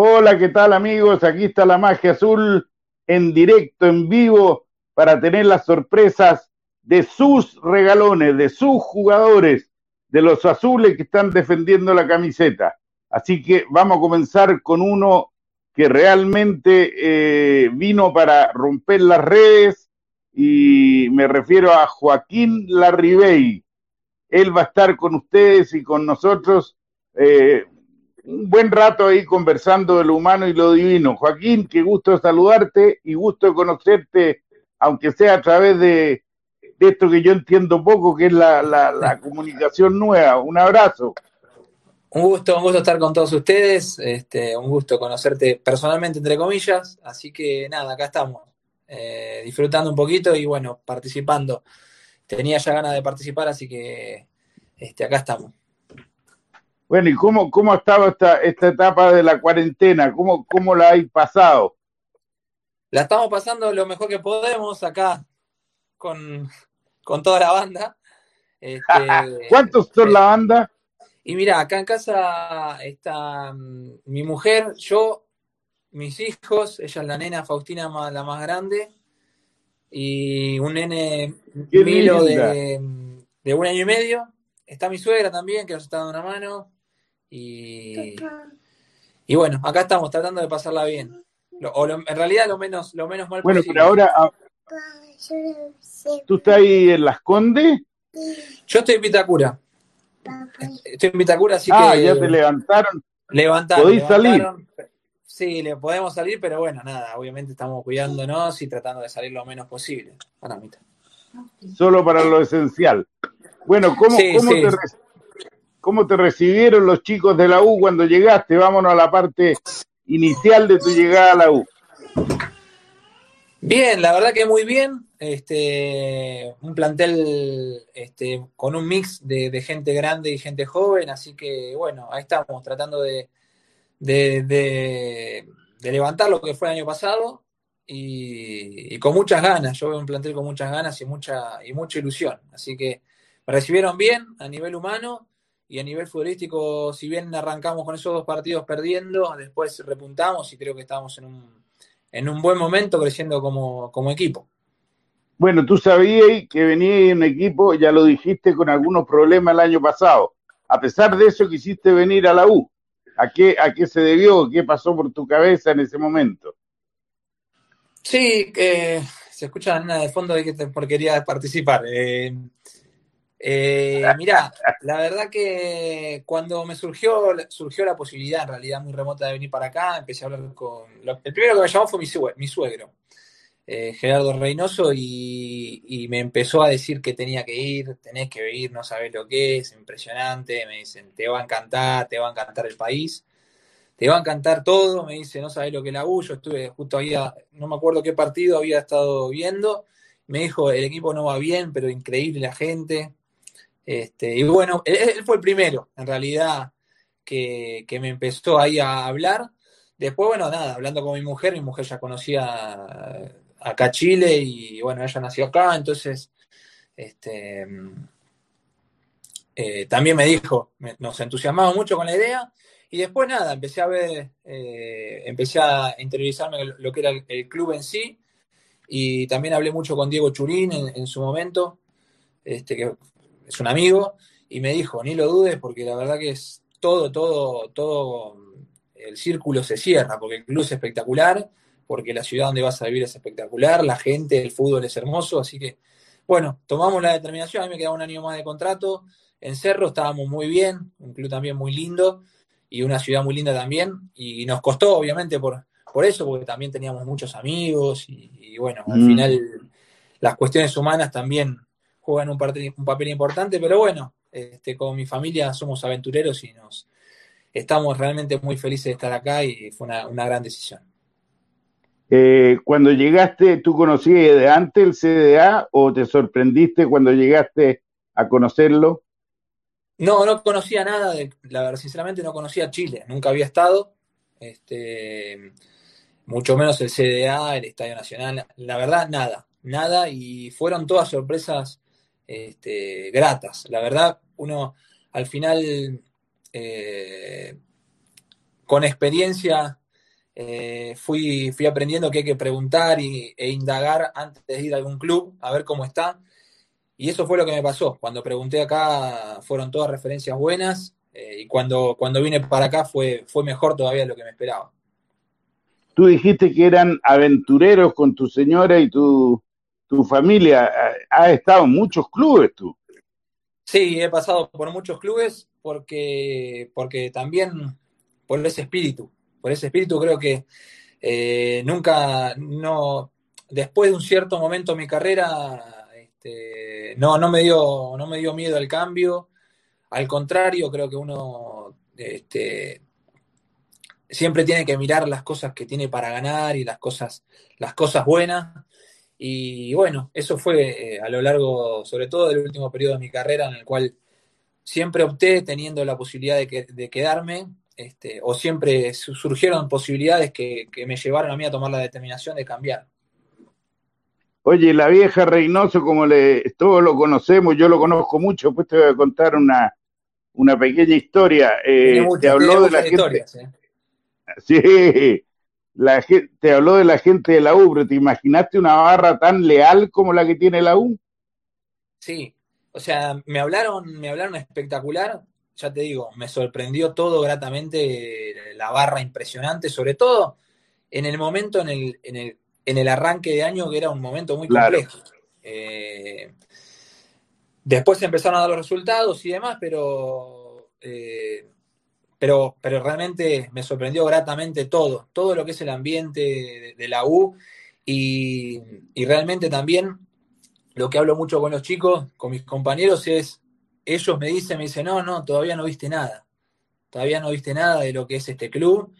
Hola, ¿qué tal amigos? Aquí está la magia azul en directo, en vivo, para tener las sorpresas de sus regalones, de sus jugadores, de los azules que están defendiendo la camiseta. Así que vamos a comenzar con uno que realmente eh, vino para romper las redes y me refiero a Joaquín Larribey. Él va a estar con ustedes y con nosotros eh, un buen rato ahí conversando de lo humano y lo divino. Joaquín, qué gusto saludarte y gusto conocerte, aunque sea a través de, esto que yo entiendo poco, que es la, la comunicación nueva. Un abrazo. Un gusto, un gusto estar con todos ustedes, este, un gusto conocerte personalmente, entre comillas, así que nada, acá estamos, eh, disfrutando un poquito y bueno, participando. Tenía ya ganas de participar, así que este, acá estamos. Bueno, ¿y cómo, cómo ha estado esta, esta etapa de la cuarentena? ¿Cómo, cómo la habéis pasado? La estamos pasando lo mejor que podemos acá con, toda la banda. Este, ¿Cuántos son la banda? Y mira, acá en casa está mm, mi mujer, yo, mis hijos, ella es la nena Faustina la más grande, y un nene Milo de, de, un año y medio. Está mi suegra también, que nos está dando una mano. Y, y bueno, acá estamos tratando de pasarla bien. o en realidad lo menos, lo menos mal bueno, pero ahora... Ah, ¿Tú estás ahí en Las Condes? Yo estoy en Pitacura. Estoy en Vitacura, así ah, que. Ah, ya te levantaron. Levantaron. ¿Podéis salir? Sí, le podemos salir, pero bueno, nada, obviamente estamos cuidándonos y tratando de salir lo menos posible. Solo para lo esencial. Bueno, ¿cómo, cómo, Te ¿cómo te recibieron los chicos de la U cuando llegaste? Vámonos a la parte inicial de tu llegada a la U. Bien, la verdad que muy bien. Este, un plantel este, con un mix de, gente grande y gente joven, así que bueno, ahí estamos tratando de, de, levantar lo que fue el año pasado y, con muchas ganas. Yo veo un plantel con muchas ganas y mucha, y mucha ilusión. Así que me recibieron bien a nivel humano y a nivel futbolístico, si bien arrancamos con esos dos partidos perdiendo, después repuntamos y creo que estamos en un en un buen momento creciendo como, equipo. Bueno, tú sabías que venía un equipo, ya lo dijiste, con algunos problemas el año pasado. A pesar de eso, quisiste venir a la U. ¿A qué, a qué se debió? ¿Qué pasó por tu cabeza en ese momento? Sí, se escucha nada de fondo de que te, porque quería participar. Eh, eh, mirá, la verdad que cuando me surgió, surgió la posibilidad, en realidad muy remota, de venir para acá, empecé a hablar con. el primero que me llamó fue mi, suegro, eh, Gerardo Reynoso, y, me empezó a decir que tenía que ir, tenés que ir, no sabés lo que es, impresionante. Me dicen, te va a encantar, te va a encantar el país, te va a encantar todo. Me dice, no sabés lo que es la U. Estuve justo ahí, no me acuerdo qué partido había estado viendo. Me dijo, el equipo no va bien, pero increíble la gente este, y bueno, él, fue el primero, en realidad, que, me empezó ahí a hablar. Después, bueno, nada, hablando con mi mujer, mi mujer ya conocía acá Chile y bueno, ella nació acá, entonces este, eh, también me dijo, nos entusiasmamos mucho con la idea y después nada, empecé a ver, eh, empecé a interiorizarme lo que era el, club en sí y también hablé mucho con Diego Churín en, en su momento, este, que es un amigo, y me dijo, ni lo dudes porque la verdad que es todo, todo, todo, el círculo se cierra, porque el club es espectacular, porque la ciudad donde vas a vivir es espectacular, la gente, el fútbol es hermoso, así que, bueno, tomamos la determinación, a mí me quedaba un año más de contrato, en Cerro estábamos muy bien, un club también muy lindo, y una ciudad muy linda también, y nos costó, obviamente, por, por eso, porque también teníamos muchos amigos, y, bueno, al mm. final las cuestiones humanas también juegan un, un papel importante, pero bueno, este, con mi familia somos aventureros y nos estamos realmente muy felices de estar acá y fue una, gran decisión. Eh, cuando llegaste, ¿tú conocías de antes el CDA o te sorprendiste cuando llegaste a conocerlo? No, no conocía nada, de, la verdad, sinceramente no conocía Chile, nunca había estado, este, mucho menos el CDA, el Estadio Nacional, la verdad, nada, nada, y fueron todas sorpresas este, gratas. La verdad, uno al final, eh, con experiencia, eh, fui, fui aprendiendo que hay que preguntar y, e indagar antes de ir a algún club, a ver cómo está. Y eso fue lo que me pasó. Cuando pregunté acá fueron todas referencias buenas eh, y cuando, cuando vine para acá fue, fue mejor todavía de lo que me esperaba. Tú dijiste que eran aventureros con tu señora y tu, tu familia. ¿Has estado en muchos clubes tú? Sí, he pasado por muchos clubes porque, porque también por ese espíritu. Por ese espíritu creo que eh, nunca, no, después de un cierto momento de mi carrera, este, no, no, me dio, no me dio miedo al cambio. Al contrario, creo que uno este, siempre tiene que mirar las cosas que tiene para ganar y las cosas, las cosas buenas. Y bueno, eso fue eh, a lo largo, sobre todo del último periodo de mi carrera, en el cual siempre opté teniendo la posibilidad de, de quedarme, este, o siempre surgieron posibilidades que, me llevaron a mí a tomar la determinación de cambiar. Oye, la vieja Reynoso, como le, todos lo conocemos, yo lo conozco mucho, pues te voy a contar una, una pequeña historia. Eh, te habló de la gente. ¿eh? Sí, la te habló de la gente de la U, pero ¿te imaginaste una barra tan leal como la que tiene la U? Sí, o sea, me hablaron, me hablaron espectacular, ya te digo, me sorprendió todo gratamente, la barra impresionante, sobre todo en el momento, en el, en el, en el arranque de año, que era un momento muy complejo. Eh, después empezaron a dar los resultados y demás, pero eh, pero, pero realmente me sorprendió gratamente todo, todo lo que es el ambiente de, la U y, realmente también lo que hablo mucho con los chicos, con mis compañeros, es, ellos me dicen, me dicen, no, no, todavía no viste nada, todavía no viste nada de lo que es este club,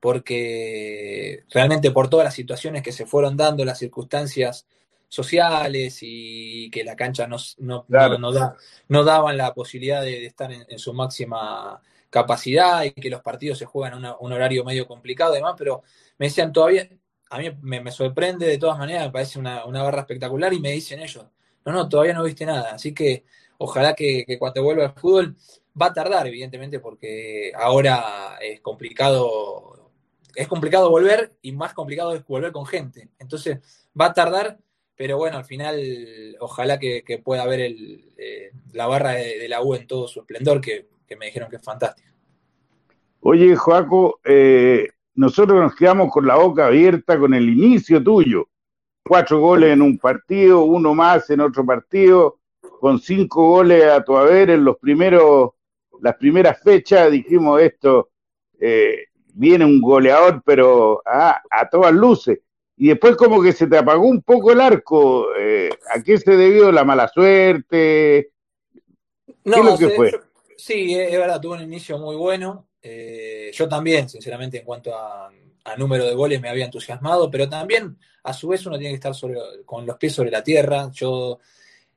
porque realmente por todas las situaciones que se fueron dando, las circunstancias sociales y que la cancha no, no, no, daban la posibilidad de, estar en, su máxima capacidad y que los partidos se juegan a un horario medio complicado y demás, pero me decían todavía, a mí me, sorprende de todas maneras, me parece una, barra espectacular y me dicen ellos, no, no, todavía no viste nada, así que ojalá que, cuando vuelva al fútbol va a tardar, evidentemente, porque ahora es complicado, es complicado volver y más complicado es volver con gente, entonces va a tardar, pero bueno, al final ojalá que, pueda ver el, eh, la barra de, de la U en todo su esplendor, que me dijeron que es fantástico. Oye, Joaco, eh, nosotros nos quedamos con la boca abierta con el inicio tuyo. Cuatro goles en un partido, uno más en otro partido, con cinco goles a tu haber en los primeros, las primeras fechas, dijimos esto, eh, viene un goleador, pero a todas luces. Y después como que se te apagó un poco el arco. Eh, ¿A qué se debió la mala suerte? No, ¿Qué es lo que fue? Sí, es verdad, tuvo un inicio muy bueno. Eh, yo también, sinceramente, en cuanto a, número de goles me había entusiasmado, pero también, a su vez, uno tiene que estar con los pies sobre la tierra. Yo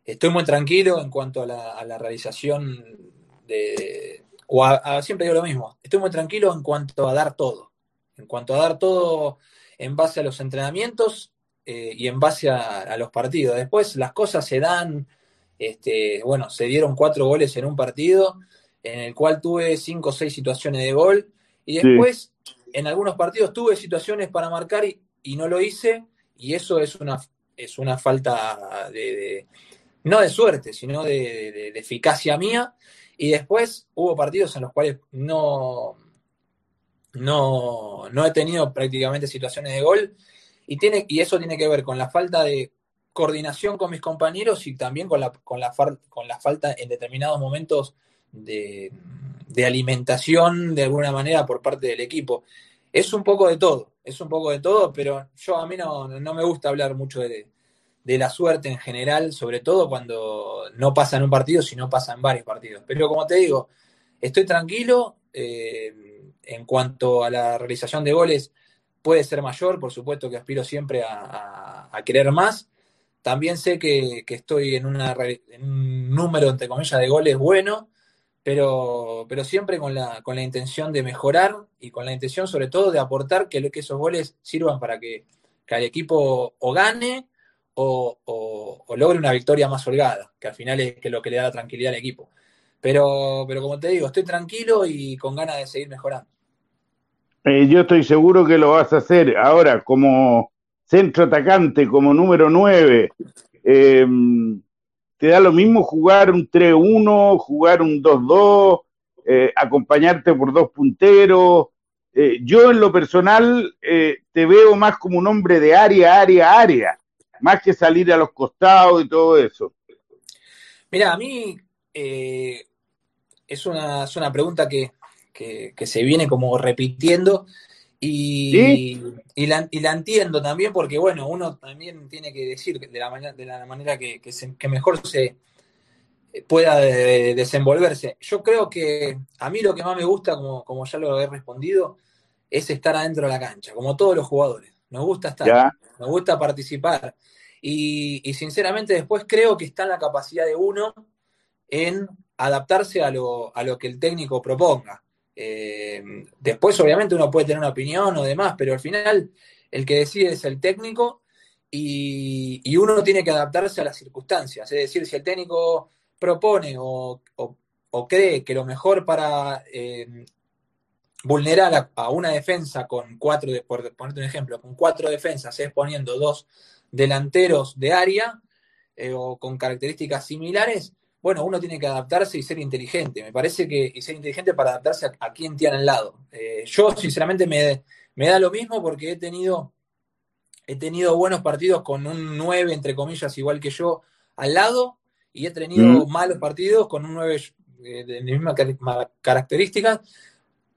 estoy muy tranquilo en cuanto a la, realización de... O siempre digo lo mismo, estoy muy tranquilo en cuanto a dar todo. En cuanto a dar todo en base a los entrenamientos eh, y en base a, los partidos. Después las cosas se dan, este, bueno, se dieron cuatro goles en un partido en el cual tuve cinco o seis situaciones de gol y después en algunos partidos tuve situaciones para marcar y, no lo hice y eso es una, es una falta de, no de suerte, sino de, eficacia mía. Y después hubo partidos en los cuales no, no, no he tenido prácticamente situaciones de gol y, tiene, y eso tiene que ver con la falta de coordinación con mis compañeros y también con la, con la, con la falta en determinados momentos de, alimentación de alguna manera por parte del equipo. Es un poco de todo, es un poco de todo, pero yo a mí no, me gusta hablar mucho de, la suerte en general, sobre todo cuando no pasa en un partido, sino pasa en varios partidos. Pero como te digo, estoy tranquilo eh, en cuanto a la realización de goles. Puede ser mayor, por supuesto que aspiro siempre a, querer más. También sé que, estoy en, una, en un número, entre comillas, de goles bueno, pero, pero siempre con la, con la intención de mejorar y con la intención sobre todo de aportar que, que esos goles sirvan para que, el equipo o gane o, logre una victoria más holgada, que al final es que lo que le da la tranquilidad al equipo. Pero, pero como te digo, estoy tranquilo y con ganas de seguir mejorando. Eh, yo estoy seguro que lo vas a hacer. Ahora, como centro atacante, como número 9, eh, te da lo mismo jugar un 3-1, jugar un 2-2, eh, acompañarte por dos punteros. Eh, yo en lo personal eh, te veo más como un hombre de área, área, área, más que salir a los costados y todo eso. Mira, a mí es, una, es una pregunta que, que, se viene como repitiendo y, y, la, y, la, entiendo también porque, bueno, uno también tiene que decir de la manera, de la manera que, que, se, que mejor se pueda de, desenvolverse. Yo creo que a mí lo que más me gusta, como, como ya lo he respondido, es estar adentro de la cancha, como todos los jugadores. Nos gusta estar, ¿Ya? nos gusta participar. Y, y, sinceramente después creo que está en la capacidad de uno en adaptarse a lo, a lo que el técnico proponga. Eh, después, obviamente, uno puede tener una opinión o demás, pero al final el que decide es el técnico y, uno tiene que adaptarse a las circunstancias. Es decir, si el técnico propone o, cree que lo mejor para eh, vulnerar a, a, una defensa con cuatro, de, por ponerte un ejemplo, con cuatro defensas es poniendo dos delanteros de área eh, o con características similares, bueno, uno tiene que adaptarse y ser inteligente. Me parece que y ser inteligente para adaptarse a, a quien tiene al lado. Eh, yo, sinceramente, me, me, da lo mismo porque he tenido, he tenido buenos partidos con un 9, entre comillas, igual que yo, al lado, y he tenido mm. malos partidos con un 9 eh, de mismas características,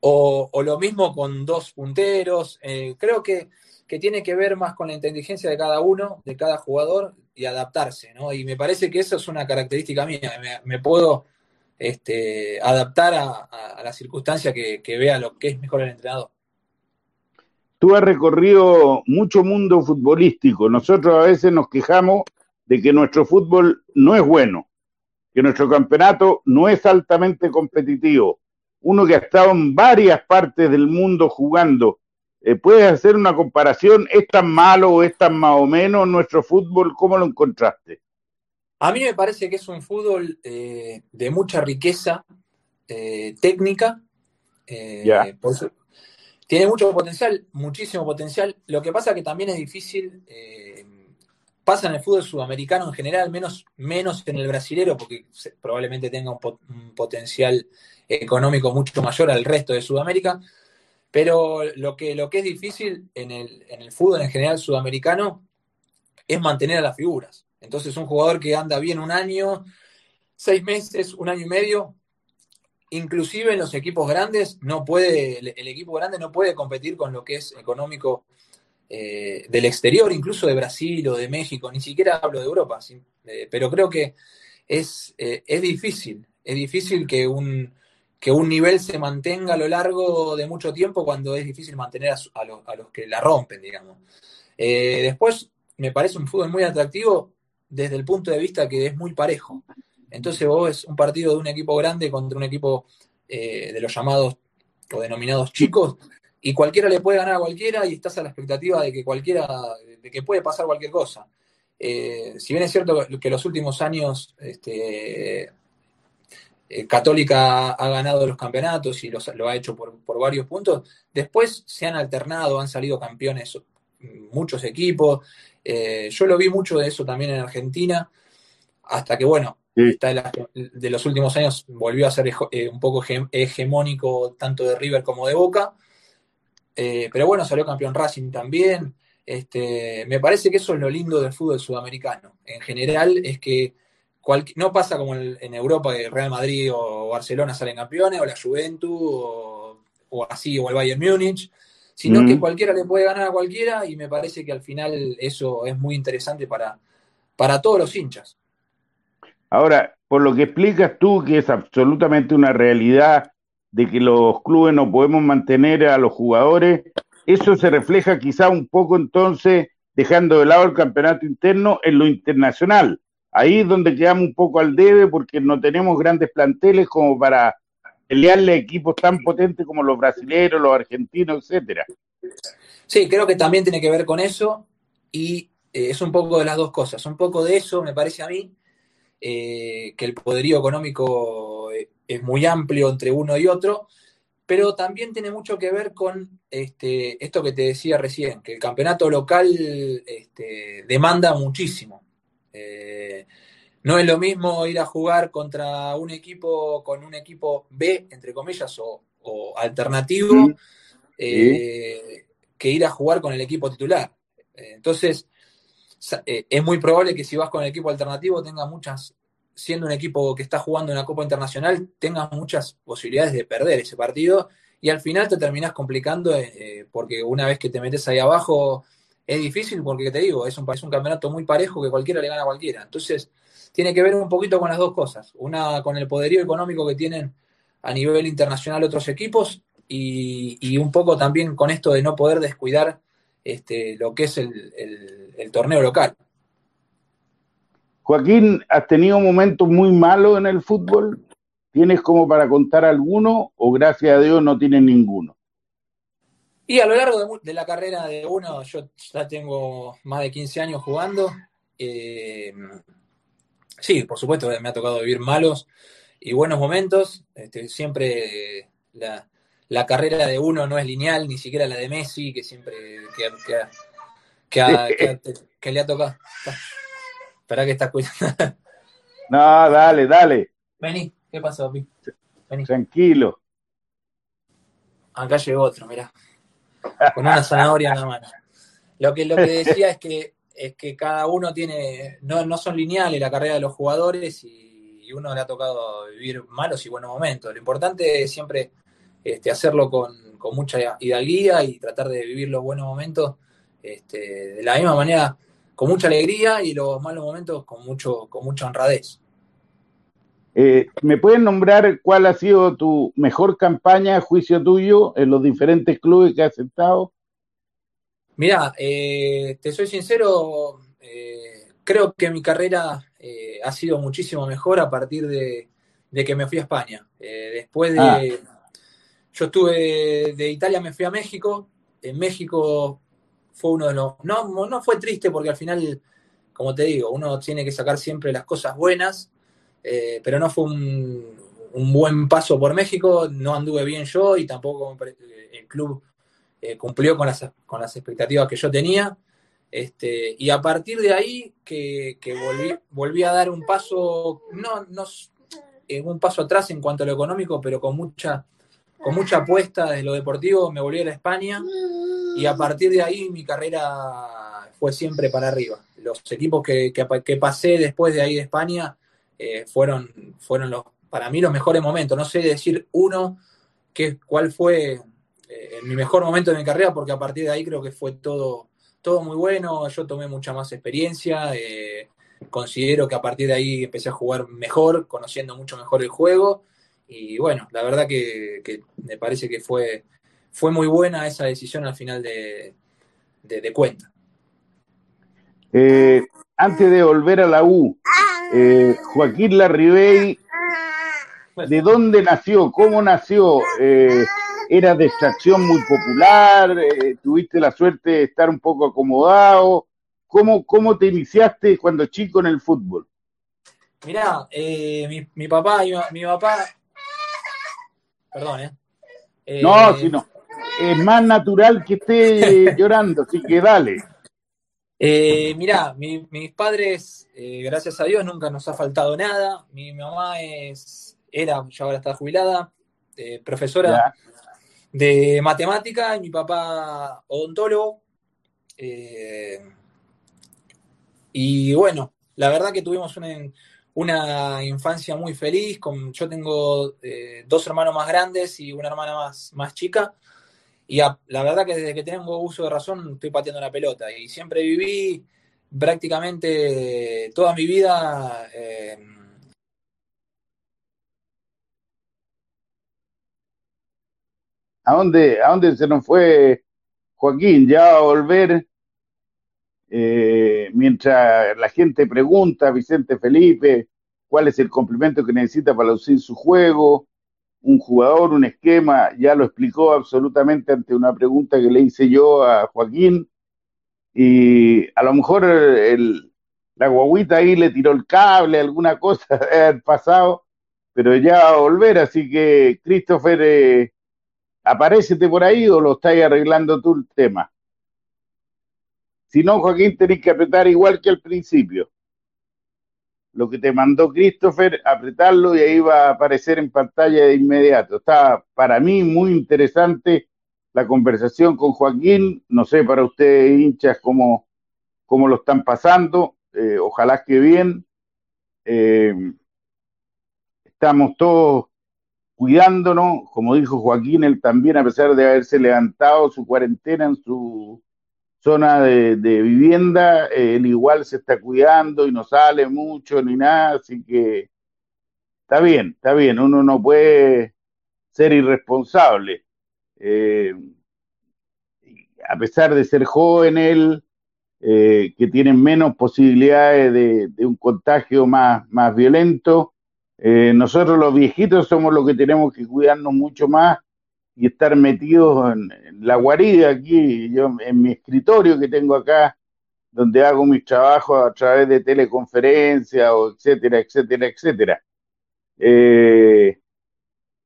o, o, lo mismo con dos punteros. Eh, creo que, que tiene que ver más con la inteligencia de cada uno, de cada jugador, y adaptarse, ¿no? Y me parece que eso es una característica mía, me, puedo este, adaptar a, a, la circunstancia que, que, vea lo que es mejor el entrenador. Tú has recorrido mucho mundo futbolístico, nosotros a veces nos quejamos de que nuestro fútbol no es bueno, que nuestro campeonato no es altamente competitivo. Uno que ha estado en varias partes del mundo jugando, eh, ¿Puedes hacer una comparación? ¿Es tan malo o es tan más o menos nuestro fútbol? ¿Cómo lo encontraste? A mí me parece que es un fútbol eh, de mucha riqueza eh, técnica. Yeah. Tiene mucho potencial, muchísimo potencial. Lo que pasa que también es difícil, eh, pasa en el fútbol sudamericano en general, menos, menos en el brasilero, porque probablemente tenga un, pot un potencial económico mucho mayor al resto de Sudamérica pero lo que, lo que es difícil en el, en el fútbol en general sudamericano es mantener a las figuras. Entonces, un jugador que anda bien un año, seis meses, un año y medio, inclusive en los equipos grandes, no puede, el, equipo grande no puede competir con lo que es económico eh, del exterior, incluso de Brasil o de México, ni siquiera hablo de Europa, eh, pero creo que es, eh, es difícil, es difícil que un, que un nivel se mantenga a lo largo de mucho tiempo cuando es difícil mantener a, los, que la rompen, digamos. Eh, después, me parece un fútbol muy atractivo desde el punto de vista que es muy parejo. Entonces vos ves un partido de un equipo grande contra un equipo eh, de los llamados o denominados chicos y cualquiera le puede ganar a cualquiera y estás a la expectativa de que cualquiera, de que puede pasar cualquier cosa. Eh, si bien es cierto que los últimos años este, eh, Católica ha ganado los campeonatos y los, lo ha hecho por, por, varios puntos. Después se han alternado, han salido campeones muchos equipos. Eh, yo lo vi mucho de eso también en Argentina, hasta que, bueno, sí. la, de los últimos años volvió a ser eh, un poco hegemónico tanto de River como de Boca. Pero bueno, salió campeón Racing también. Este, me parece que eso es lo lindo del fútbol sudamericano. En general es que no pasa como en, en, Europa que Real Madrid o Barcelona salen campeones, o la Juventus, o, o así, o el Bayern Múnich, sino mm. que cualquiera le puede ganar a cualquiera y me parece que al final eso es muy interesante para, para todos los hinchas. Ahora, por lo que explicas tú, que es absolutamente una realidad de que los clubes no podemos mantener a los jugadores, eso se refleja quizá un poco entonces, dejando de lado el campeonato interno, en lo internacional Ahí es donde quedamos un poco al debe porque no tenemos grandes planteles como para pelearle equipos tan potentes como los brasileños, los argentinos, etcétera. Sí, creo que también tiene que ver con eso y eh, es un poco de las dos cosas. Un poco de eso, me parece a mí, eh, que el poderío económico eh, es muy amplio entre uno y otro, pero también tiene mucho que ver con este, esto que te decía recién, que el campeonato local este, demanda muchísimo. No es lo mismo ir a jugar contra un equipo con un equipo B, entre comillas, o, alternativo, eh, que ir a jugar con el equipo titular. Entonces, eh, es muy probable que si vas con el equipo alternativo tenga muchas siendo un equipo que está jugando en la Copa Internacional, tengas muchas posibilidades de perder ese partido y al final te terminas complicando eh, porque una vez que te metes ahí abajo es difícil porque te digo, es un, es un campeonato muy parejo que cualquiera le gana a cualquiera. Entonces, tiene que ver un poquito con las dos cosas. Una con el poderío económico que tienen a nivel internacional otros equipos y, un poco también con esto de no poder descuidar este, lo que es el torneo local. Joaquín, ¿has tenido momentos muy malos en el fútbol? ¿Tienes como para contar alguno o gracias a Dios no tienes ninguno? Y a lo largo de, la carrera de uno, yo ya tengo más de 15 años jugando. Eh, sí, por supuesto, me ha tocado vivir malos y buenos momentos. Este, siempre la, carrera de uno no es lineal, ni siquiera la de Messi, que siempre que le ha tocado. Espera que estás cuidando. no, dale, dale. Vení, ¿qué pasó, Pi? Vení. Tranquilo. Acá llegó otro, mirá. Con una zanahoria en la mano. Lo que, lo que decía es que, es que cada uno tiene, no, no son lineales la carrera de los jugadores y, uno le ha tocado vivir malos y buenos momentos. Lo importante es siempre este, hacerlo con, con mucha hidalguía y tratar de vivir los buenos momentos este, de la misma manera con mucha alegría y los malos momentos con, mucho, con mucha honradez. Eh, ¿Me puedes nombrar cuál ha sido tu mejor campaña, juicio tuyo, en los diferentes clubes que has estado? Mira, eh, te soy sincero, eh, creo que mi carrera ha sido muchísimo mejor a partir de, que me fui a España. después de... Ah. Yo estuve de Italia, me fui a México. En México fue uno de los... No, no fue triste porque al final, como te digo, uno tiene que sacar siempre las cosas buenas, eh, pero no fue un, buen paso por México, no anduve bien yo y tampoco el club eh, cumplió con las, con las expectativas que yo tenía. Este, y a partir de ahí que, volví, volví, a dar un paso, no, no eh, un paso atrás en cuanto a lo económico, pero con mucha, con mucha apuesta desde lo deportivo, me volví a, a España y a partir de ahí mi carrera fue siempre para arriba. Los equipos que, que, pasé después de ahí de España eh, fueron, fueron los, para mí los mejores momentos. No sé decir uno que, cuál fue eh, mi mejor momento de mi carrera, porque a partir de ahí creo que fue todo, todo muy bueno. Yo tomé mucha más experiencia. Eh, considero que a partir de ahí empecé a jugar mejor, conociendo mucho mejor el juego. Y bueno, la verdad que me parece que fue fue muy buena esa decisión al final de, cuenta. Eh, antes de volver a la U, Joaquín Larribey, ¿de dónde nació? ¿Cómo nació? Eh, ¿Era de extracción muy popular? ¿Tuviste la suerte de estar un poco acomodado? ¿Cómo, cómo te iniciaste cuando chico en el fútbol? Mirá, mi, mi, papá, mi, mi papá, perdón, ¿eh? no, si no es más natural que esté llorando, así que dale. Eh, mirá, mis padres, eh, gracias a Dios, nunca nos ha faltado nada. Mi mamá es, era, ya ahora está jubilada, eh, profesora de matemática, y mi papá odontólogo. y bueno, la verdad que tuvimos una, infancia muy feliz. Con, yo tengo dos hermanos más grandes y una hermana más, más chica. Y la verdad que desde que tengo uso de razón estoy pateando la pelota. Y siempre viví prácticamente toda mi vida. Eh, ¿A dónde, ¿A dónde se nos fue Joaquín? Ya va a volver. Eh, mientras la gente pregunta, Vicente Felipe, cuál es el complemento que necesita para lucir su juego, un jugador, un esquema, ya lo explicó absolutamente ante una pregunta que le hice yo a Joaquín, y a lo mejor la guaguita ahí le tiró el cable, alguna cosa del pasado, pero ya va a volver, así que Christopher, eh, aparécete por ahí o lo estáis arreglando tú el tema. Si no, Joaquín, tenés que apretar igual que al principio. Lo que te mandó Christopher, apretarlo y ahí va a aparecer en pantalla de inmediato. Está para mí muy interesante la conversación con Joaquín. No sé para ustedes, hinchas, cómo, cómo lo están pasando. Eh, ojalá que bien. Eh, estamos todos cuidándonos, como dijo Joaquín, él también, a pesar de haberse levantado su cuarentena en su zona de, vivienda, él igual se está cuidando y no sale mucho ni nada, así que está bien, está bien, uno no puede ser irresponsable. Eh, a pesar de ser joven él, eh, que tiene menos posibilidades de, un contagio más, más violento, eh, nosotros los viejitos somos los que tenemos que cuidarnos mucho más y estar metidos en, la guarida aquí, yo en mi escritorio que tengo acá, donde hago mis trabajos a través de teleconferencia o etcétera, etcétera, etcétera. Eh,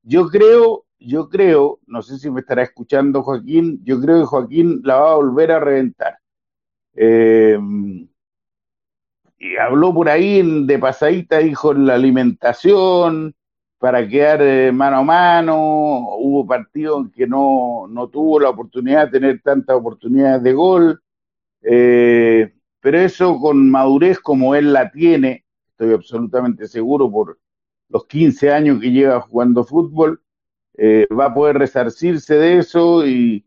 yo creo, yo creo, no sé si me estará escuchando Joaquín, yo creo que Joaquín la va a volver a reventar. Eh, y habló por ahí de pasadita, dijo la alimentación para quedar eh, mano a mano, hubo partidos en que no, no tuvo la oportunidad de tener tantas oportunidades de gol, eh, pero eso con madurez como él la tiene, estoy absolutamente seguro por los 15 años que lleva jugando fútbol, eh, va a poder resarcirse de eso y,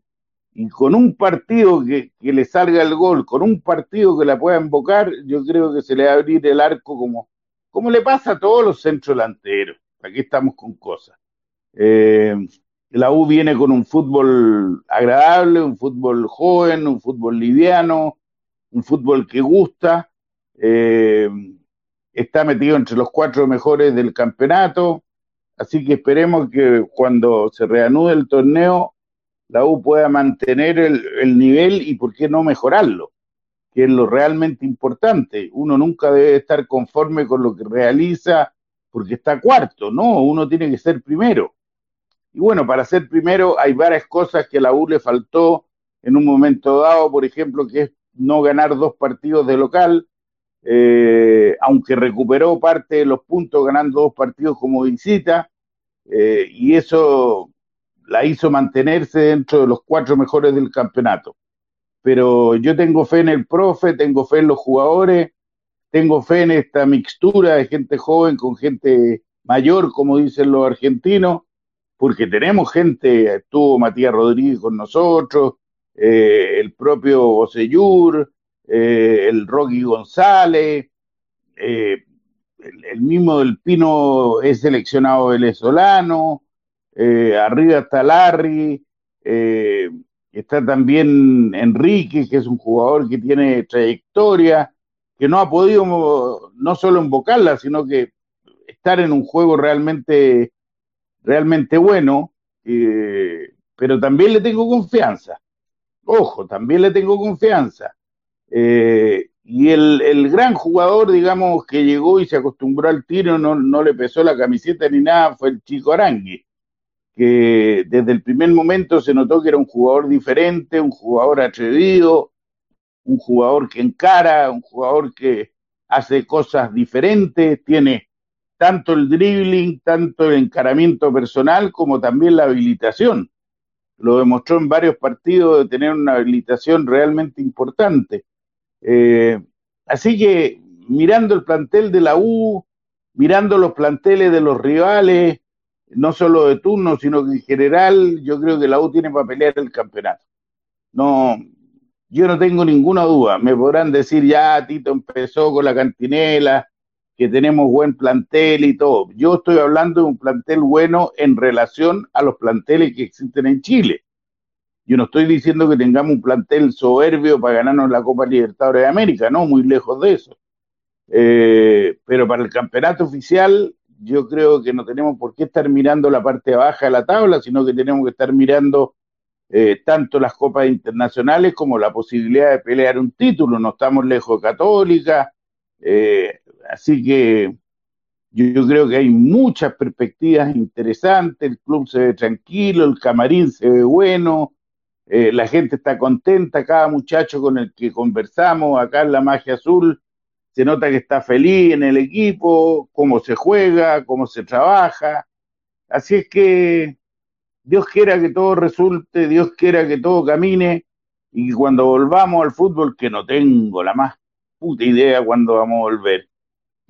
y con un partido que, le salga el gol, con un partido que la pueda invocar, yo creo que se le va a abrir el arco como, como le pasa a todos los centros delanteros. Aquí estamos con cosas. Eh, la U viene con un fútbol agradable, un fútbol joven, un fútbol liviano, un fútbol que gusta. Eh, está metido entre los cuatro mejores del campeonato. Así que esperemos que cuando se reanude el torneo la U pueda mantener el, nivel y por qué no mejorarlo, que es lo realmente importante. Uno nunca debe estar conforme con lo que realiza porque está cuarto, no, uno tiene que ser primero. Y bueno, para ser primero hay varias cosas que a la U le faltó en un momento dado, por ejemplo, que es no ganar dos partidos de local, eh, aunque recuperó parte de los puntos ganando dos partidos como visita, eh, y eso la hizo mantenerse dentro de los cuatro mejores del campeonato. Pero yo tengo fe en el profe, tengo fe en los jugadores, tengo fe en esta mixtura de gente joven con gente mayor, como dicen los argentinos, porque tenemos gente, estuvo Matías Rodríguez con nosotros, eh, el propio Oseyur, eh, el Rocky González, eh, el, el, mismo del Pino es seleccionado venezolano, eh, arriba está Larry, eh, está también Enrique, que es un jugador que tiene trayectoria, que no ha podido no solo invocarla, sino que estar en un juego realmente, realmente bueno, eh, pero también le tengo confianza. Ojo, también le tengo confianza. y el, el, gran jugador, digamos, que llegó y se acostumbró al tiro, no, no le pesó la camiseta ni nada, fue el chico Arangui que desde el primer momento se notó que era un jugador diferente, un jugador atrevido, un jugador que encara, un jugador que hace cosas diferentes, tiene tanto el dribbling, tanto el encaramiento personal como también la habilitación. Lo demostró en varios partidos de tener una habilitación realmente importante. Eh, así que mirando el plantel de la U, mirando los planteles de los rivales, no solo de turno, sino que en general yo creo que la U tiene para pelear el campeonato. No, yo no tengo ninguna duda. Me podrán decir ya, Tito empezó con la cantinela, que tenemos buen plantel y todo. Yo estoy hablando de un plantel bueno en relación a los planteles que existen en Chile. Yo no estoy diciendo que tengamos un plantel soberbio para ganarnos la Copa Libertadores de América, no, muy lejos de eso. Eh, pero para el campeonato oficial yo creo que no tenemos por qué estar mirando la parte baja de la tabla, sino que tenemos que estar mirando eh, tanto las copas internacionales como la posibilidad de pelear un título. No estamos lejos de Católica, eh, así que Yo, creo que hay muchas perspectivas interesantes, el club se ve tranquilo, el camarín se ve bueno, eh, la gente está contenta, cada muchacho con el que conversamos acá en la magia azul se nota que está feliz en el equipo, cómo se juega, cómo se trabaja. Así es que Dios quiera que todo resulte, Dios quiera que todo camine y que cuando volvamos al fútbol, que no tengo la más puta idea cuándo vamos a volver.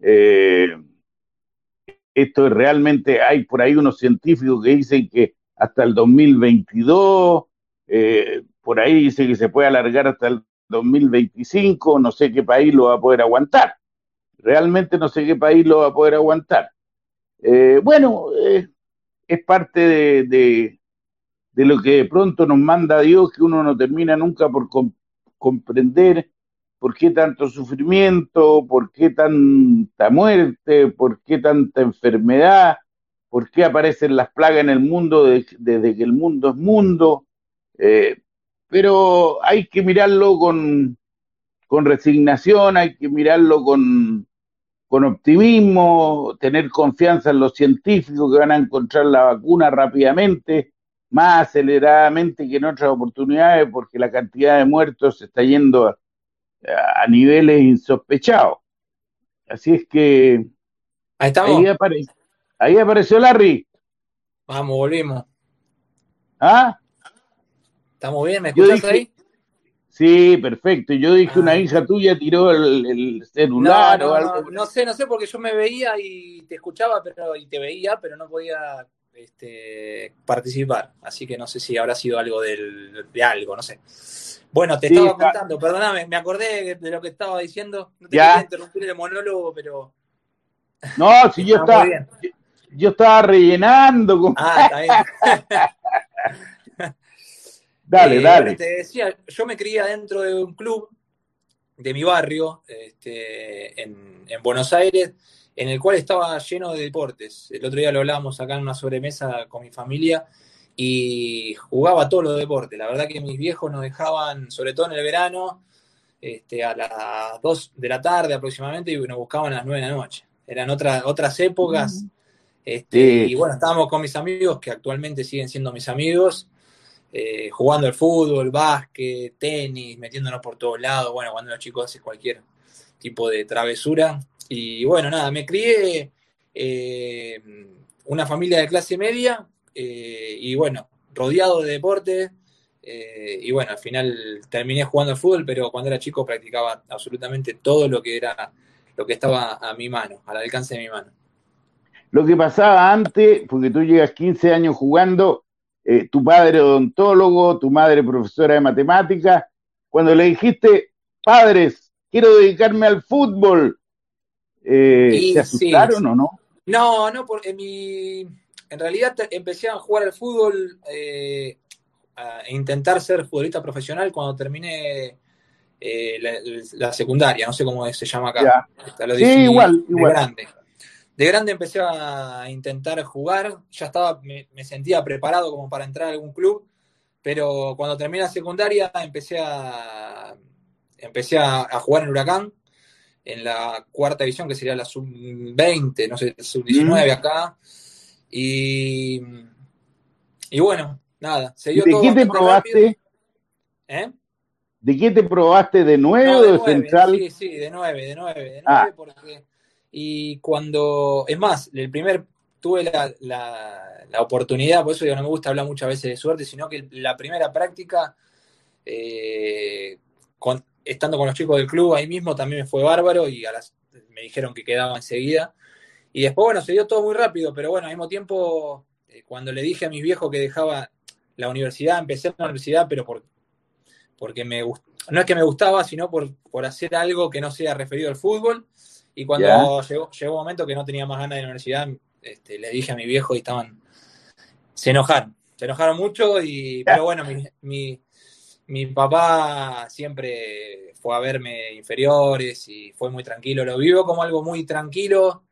Eh, esto es realmente, hay por ahí unos científicos que dicen que hasta el 2022, eh, por ahí dice que se puede alargar hasta el 2025, no sé qué país lo va a poder aguantar. Realmente no sé qué país lo va a poder aguantar. Eh, bueno, eh, es parte de, lo que de pronto nos manda Dios, que uno no termina nunca por comprender por qué tanto sufrimiento, por qué tanta muerte, por qué tanta enfermedad, por qué aparecen las plagas en el mundo desde que el mundo es mundo. Eh, pero hay que mirarlo con, con resignación, hay que mirarlo con, con optimismo, tener confianza en los científicos que van a encontrar la vacuna rápidamente, más aceleradamente que en otras oportunidades, porque la cantidad de muertos se está yendo a, a niveles insospechados. Así es que ahí, estamos. ahí, apareció Larry. Vamos, volvimos. ¿Ah? ¿Estamos bien? ¿Me escuchas ahí? Sí, perfecto. Yo dije, una ah. hija tuya tiró el, celular no, o algo. No, no, sé, no sé, porque yo me veía y te escuchaba pero, y te veía, pero no podía este, participar. Así que no sé si habrá sido algo del, de algo, no sé. Bueno, te estaba contando, perdóname, me acordé de lo que estaba diciendo. No te quería interrumpir el monólogo, pero. No, si yo estaba, yo, estaba rellenando. Con... Ah, está bien. Dale, eh, dale. Te decía, yo me crié dentro de un club de mi barrio, este, en, Buenos Aires, en el cual estaba lleno de deportes. El otro día lo hablábamos acá en una sobremesa con mi familia y jugaba todos los deportes. La verdad que mis viejos nos dejaban, sobre todo en el verano, este, a las 2 de la tarde aproximadamente y nos buscaban a las 9 de la noche. Eran otras otras épocas. Este, y bueno, estábamos con mis amigos, que actualmente siguen siendo mis amigos, eh, jugando al fútbol, básquet, tenis, metiéndonos por todos lados. Bueno, cuando los chicos hacen cualquier tipo de travesura. Y bueno, nada, me crié eh, una familia de clase media eh, y bueno, rodeado de deporte. y bueno, al final terminé jugando al fútbol, pero cuando era chico practicaba absolutamente todo lo que era lo que estaba a mi mano, al alcance de mi mano. Lo que pasaba antes, porque tú llegas 15 años jugando, eh, tu padre odontólogo, tu madre profesora de matemáticas, cuando le dijiste, padres, quiero dedicarme al fútbol, eh, ¿se asustaron o no? No, no, porque mi, en realidad empecé a jugar al fútbol, eh, a intentar ser futbolista profesional cuando terminé la, secundaria, no sé cómo se llama acá. sí, igual, igual. Grande. De grande empecé a intentar jugar, ya estaba, me, sentía preparado como para entrar a algún club, pero cuando terminé la secundaria empecé a, empecé a, jugar en Huracán, en la cuarta división, que sería la sub-20, no sé, sub-19 acá. Y, y bueno, nada, se dio ¿De qué te probaste? ¿Eh? ¿De qué te probaste? ¿De nueve o de, central? Sí, sí, de nueve, de nueve, de nueve, ah. porque y cuando, es más, el primer, tuve la, la, oportunidad, por eso no me gusta hablar muchas veces de suerte, sino que la primera práctica, eh, estando con los chicos del club ahí mismo, también me fue bárbaro y a las, me dijeron que quedaba enseguida. Y después, bueno, se dio todo muy rápido, pero bueno, al mismo tiempo, eh, cuando le dije a mis viejos que dejaba la universidad, empecé la universidad, pero por, porque me no es que me gustaba, sino por, por hacer algo que no sea referido al fútbol. Y cuando llegó, llegó, un momento que no tenía más ganas de la universidad, este, le dije a mi viejo y estaban. Se enojaron. Se enojaron mucho, y, pero bueno, mi, mi, papá siempre fue a verme inferiores y fue muy tranquilo. Lo vivo como algo muy tranquilo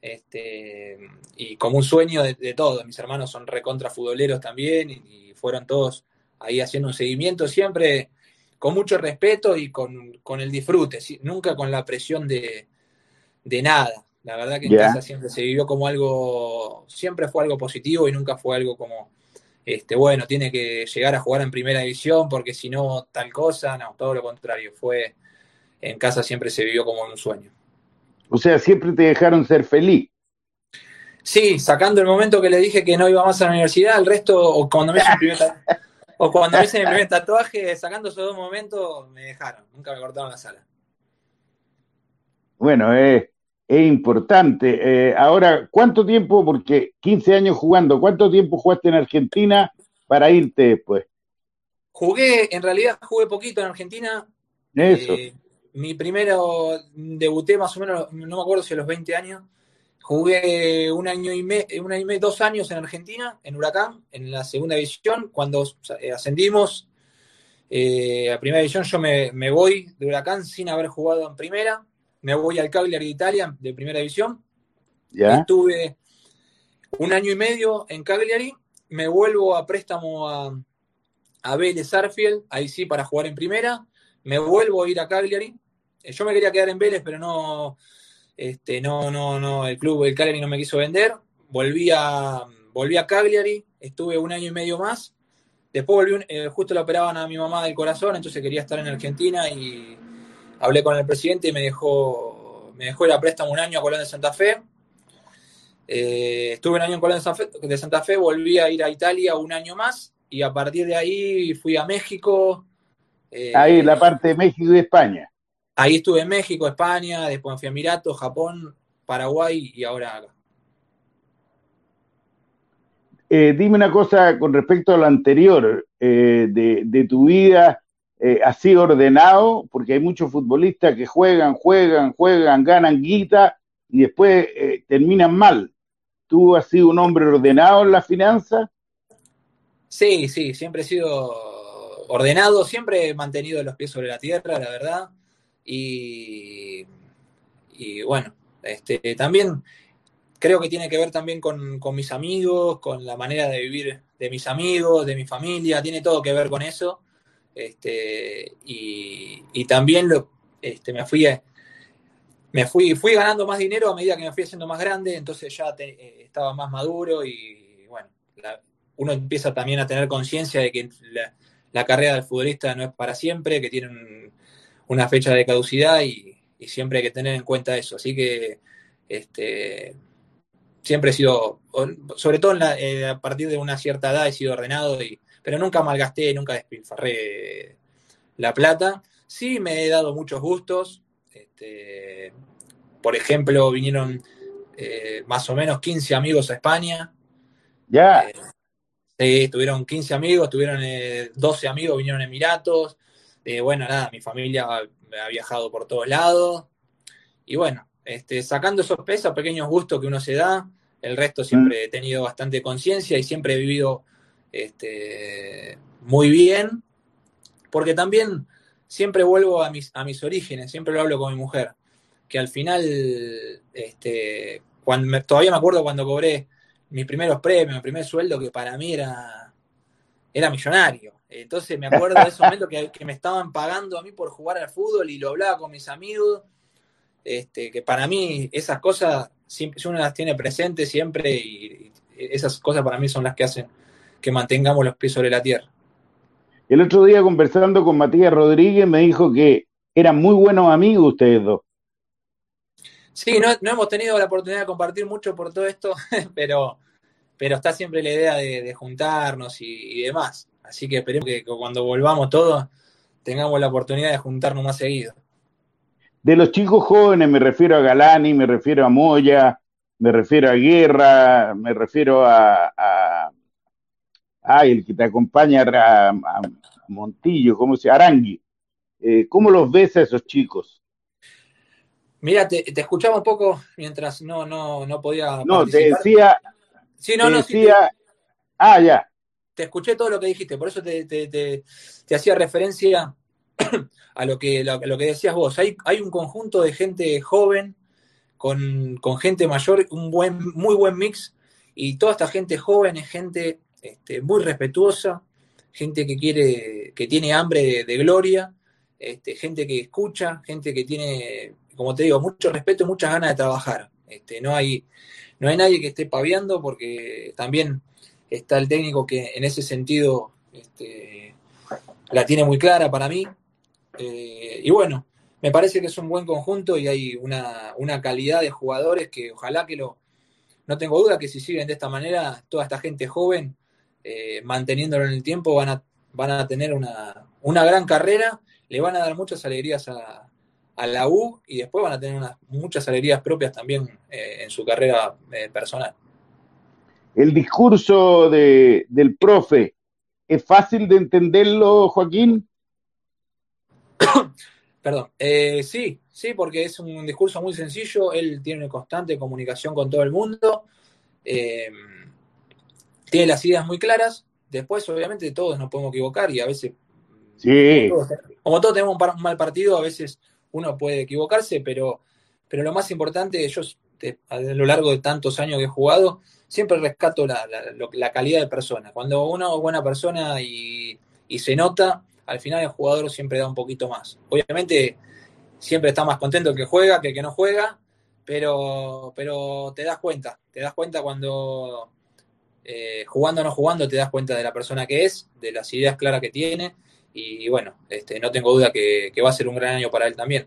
este, y como un sueño de, todos. Mis hermanos son recontra futboleros también y, fueron todos ahí haciendo un seguimiento siempre con mucho respeto y con, con el disfrute, nunca con la presión de, de nada. La verdad que en casa siempre se vivió como algo, siempre fue algo positivo y nunca fue algo como, este, bueno, tiene que llegar a jugar en primera división porque si no tal cosa, no, todo lo contrario, fue, en casa siempre se vivió como un sueño. O sea, siempre te dejaron ser feliz. Sí, sacando el momento que le dije que no iba más a la universidad, el resto, o cuando me hice primer, o cuando me hice mi primer tatuaje, sacando esos dos momentos, me dejaron, nunca me cortaron la sala. Bueno, es importante. Eh, ahora, ¿cuánto tiempo? Porque 15 años jugando, ¿cuánto tiempo jugaste en Argentina para irte después? Jugué, en realidad jugué poquito en Argentina. Eso. Eh, mi primero debuté más o menos, no me acuerdo si a los 20 años. Jugué un año y medio, un año y dos años en Argentina, en Huracán, en la segunda división. Cuando eh, ascendimos a primera división, yo me, me voy de Huracán sin haber jugado en primera me voy al Cagliari de Italia, de primera división. Estuve un año y medio en Cagliari, me vuelvo a préstamo a, a Vélez Arfield, ahí sí para jugar en primera, me vuelvo a ir a Cagliari. Eh, yo me quería quedar en Vélez, pero no, este, no, no, no, el club, el Cagliari no me quiso vender. Volví a, volví a Cagliari, estuve un año y medio más. Después volví, eh, justo le operaban a mi mamá del corazón, entonces quería estar en Argentina y hablé con el presidente y me dejó, me dejó ir a préstamo un año a Colón de Santa Fe. Eh, estuve un año en Colón de Santa, Fe, volví a ir a Italia un año más y a partir de ahí fui a México. Eh, ahí la parte de México y España. Ahí estuve en México, España, después fui a Emiratos, Japón, Paraguay y ahora acá. Eh, dime una cosa con respecto a lo anterior de, de, tu vida eh, así ordenado, porque hay muchos futbolistas que juegan, juegan, juegan, ganan guita y después eh, terminan mal. ¿Tú has sido un hombre ordenado en la finanza? Sí, sí, siempre he sido ordenado, siempre he mantenido los pies sobre la tierra, la verdad. Y, bueno, este, también creo que tiene que ver también con, mis amigos, con la manera de vivir de mis amigos, de mi familia, tiene todo que ver con eso. Este, y, también lo, este, me fui me fui, fui ganando más dinero a medida que me fui haciendo más grande, entonces ya eh, estaba más maduro y bueno, uno empieza también a tener conciencia de que la, carrera del futbolista no es para siempre, que tiene una fecha de caducidad y, siempre hay que tener en cuenta eso. Así que este, siempre he sido, sobre todo eh, a partir de una cierta edad, he sido ordenado y, pero nunca malgasté, nunca despilfarré la plata. Sí me he dado muchos gustos. Este, por ejemplo, vinieron eh, más o menos 15 amigos a España. Ya. Eh, sí, tuvieron 15 amigos, tuvieron 12 eh, amigos, vinieron a Emiratos. bueno, nada, mi familia ha viajado por todos lados. Y bueno, este, sacando esos pesos, pequeños gustos que uno se da, el resto siempre mm. he tenido bastante conciencia y siempre he vivido este, muy bien, porque también siempre vuelvo a mis, a mis orígenes, siempre lo hablo con mi mujer, que al final, este, cuando todavía me acuerdo cuando cobré mis primeros premios, mi primer sueldo, que para mí era, era millonario. Entonces me acuerdo de ese momento que, me estaban pagando a mí por jugar al fútbol y lo hablaba con mis amigos. Este, que para mí esas cosas, si uno las tiene presentes siempre y esas cosas para mí son las que hacen que mantengamos los pies sobre la tierra. El otro día conversando con Matías Rodríguez me dijo que eran muy buenos amigos ustedes dos. Sí, no, hemos tenido la oportunidad de compartir mucho por todo esto, pero, pero está siempre la idea de, juntarnos y, demás. Así que esperemos que cuando volvamos todos tengamos la oportunidad de juntarnos más seguido. De los chicos jóvenes me refiero a Galani, me refiero a Moya, me refiero a Guerra, me refiero a, ay, el que te acompaña a, Montillo, ¿cómo se Arangui. Eh, ¿Cómo los ves a esos chicos? Mira, te, escuchaba un poco mientras no, no, no podía. No, te decía. Sí, no, no, decía, ah, ya. Te escuché todo lo que dijiste, por eso te, te, hacía referencia a lo que, lo, que decías vos. Hay, hay un conjunto de gente joven con, con gente mayor, un buen, muy buen mix, y toda esta gente joven es gente este, muy respetuosa, gente que quiere, que tiene hambre de, gloria, este, gente que escucha, gente que tiene, como te digo, mucho respeto y muchas ganas de trabajar. Este, no, hay, no hay nadie que esté paviando porque también está el técnico que en ese sentido la tiene muy clara para mí. Eh, y bueno, me parece que es un buen conjunto y hay una, calidad de jugadores que ojalá que lo... No tengo duda que si siguen de esta manera, toda esta gente joven, eh, manteniéndolo en el tiempo, van a, van a tener una, una gran carrera, le van a dar muchas alegrías a, a la U y después van a tener unas, muchas alegrías propias también eh, en su carrera eh, personal. El discurso de, del profe, ¿es fácil de entenderlo, Joaquín? Perdón, eh, sí, sí, porque es un discurso muy sencillo, él tiene constante comunicación con todo el mundo, tiene las ideas muy claras, después obviamente todos nos podemos equivocar y a veces, sí. como todos tenemos un mal partido, a veces uno puede equivocarse, pero, pero lo más importante, yo a lo largo de tantos años que he jugado, siempre rescato la, la, calidad de persona. Cuando uno es buena persona y, se nota, al final el jugador siempre da un poquito más. Obviamente siempre está más contento el que juega que el que no juega, pero, pero te das cuenta, te das cuenta cuando eh, jugando o no jugando, te das cuenta de la persona que es, de las ideas claras que tiene y bueno, este, no tengo duda que, va a ser un gran año para él también.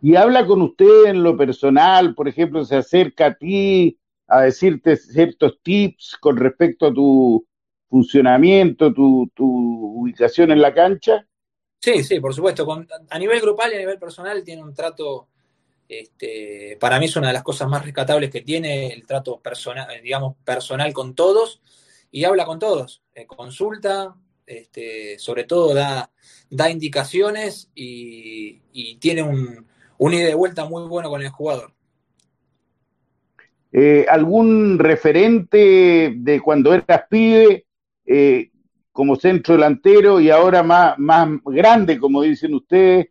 Y habla con usted en lo personal, por ejemplo, se acerca a ti a decirte ciertos tips con respecto a tu funcionamiento, tu, ubicación en la cancha. Sí, sí, por supuesto. a nivel grupal y a nivel personal tiene un trato, este, para mí es una de las cosas más rescatables que tiene, el trato personal, digamos, personal con todos y habla con todos, eh, consulta, este, sobre todo da, indicaciones y, tiene un, un ida de vuelta muy bueno con el jugador. Eh, ¿Algún referente de cuando eras pibe eh, como centro delantero y ahora más grande, como dicen ustedes?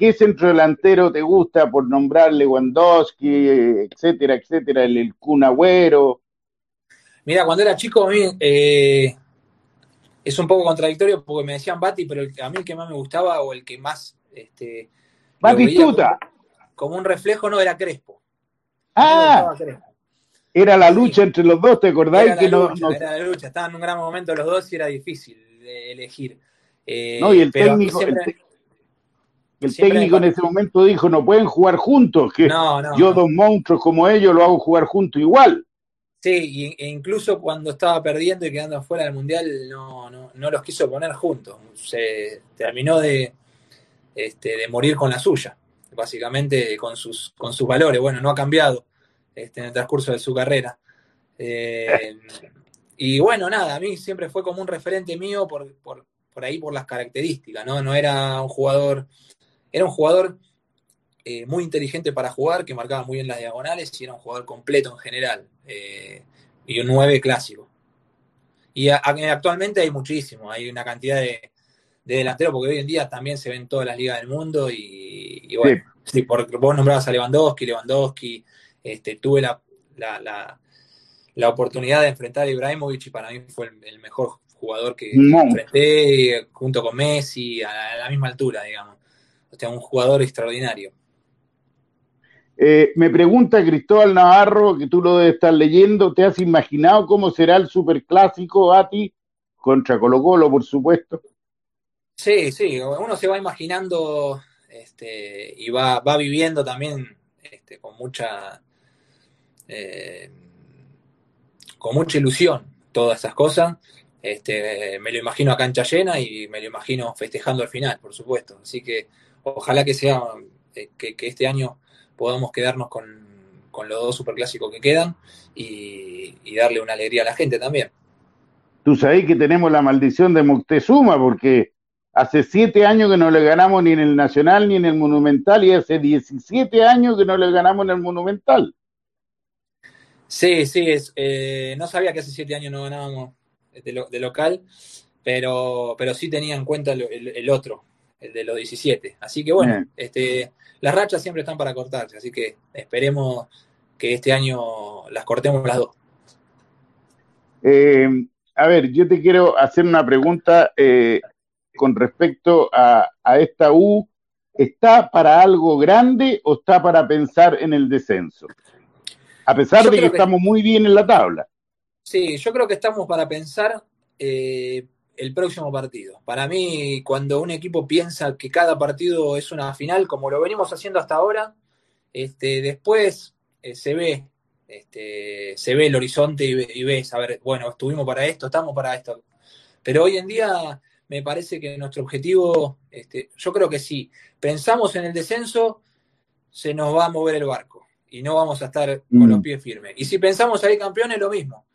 ¿Qué centro delantero te gusta por nombrar Lewandowski, etcétera, etcétera, el, el Kun Mira, cuando era chico, a mí eh, es un poco contradictorio porque me decían Bati, pero a mí el que más me gustaba o el que más. Este, Batistuta. Como, un reflejo, no era Crespo. Ah, era la lucha entre los dos, ¿te acordáis? Era, la lucha, era la lucha, estaban en un gran momento los dos y era difícil elegir. Eh, no, y el técnico, el, técnico en ese momento dijo: no pueden jugar juntos, que yo, dos monstruos como ellos, lo hago jugar juntos igual. Sí, e incluso cuando estaba perdiendo y quedando afuera del Mundial no, no, no los quiso poner juntos. Se terminó de, este, de morir con la suya, básicamente con sus, con sus valores. Bueno, no ha cambiado este, en el transcurso de su carrera. Eh, y bueno, nada, a mí siempre fue como un referente mío por, por, por ahí, por las características, ¿no? No era un jugador, era un jugador eh, muy inteligente para jugar, que marcaba muy bien las diagonales y era un jugador completo en general. Eh, y un 9 clásico. Y actualmente hay muchísimo, hay una cantidad de, delanteros, porque hoy en día también se ven todas las ligas del mundo y, bueno, sí. porque vos nombrabas a Lewandowski, Lewandowski, este, tuve la, la, oportunidad de enfrentar a Ibrahimovic y para mí fue el, mejor jugador que enfrenté junto con Messi a la, misma altura, digamos. O sea, un jugador extraordinario. Eh, me pregunta Cristóbal Navarro, que tú lo debes estar leyendo, ¿te has imaginado cómo será el superclásico a ti? Contra Colo Colo, por supuesto. Sí, sí, uno se va imaginando este, y va, va viviendo también este, con mucha eh, con mucha ilusión todas esas cosas. Este, me lo imagino a cancha llena y me lo imagino festejando al final, por supuesto. Así que ojalá que sea eh, que este año podamos quedarnos con, los dos superclásicos que quedan y, darle una alegría a la gente también. Tú sabés que tenemos la maldición de Moctezuma porque hace siete años que no le ganamos ni en el Nacional ni en el Monumental y hace 17 años que no le ganamos en el Monumental. Sí, sí, es, eh, no sabía que hace siete años no ganábamos de, local, pero, pero sí tenía en cuenta el, otro, el de los 17. Así que bueno, este, las rachas siempre están para cortarse, así que esperemos que este año las cortemos las dos. Eh, a ver, yo te quiero hacer una pregunta eh, con respecto a, esta U. ¿está para algo grande o está para pensar en el descenso? A pesar de que, estamos muy bien en la tabla. Sí, yo creo que estamos para pensar eh, el próximo partido. Para mí, cuando un equipo piensa que cada partido es una final, como lo venimos haciendo hasta ahora, este, después eh, se ve, este, se ve el horizonte y, ves, a ver, bueno, estuvimos para esto, estamos para esto. Pero hoy en día me parece que nuestro objetivo, este, yo creo que si pensamos en el descenso, se nos va a mover el barco y no vamos a estar con los mm. pies firmes. Y si pensamos salir campeones, lo mismo.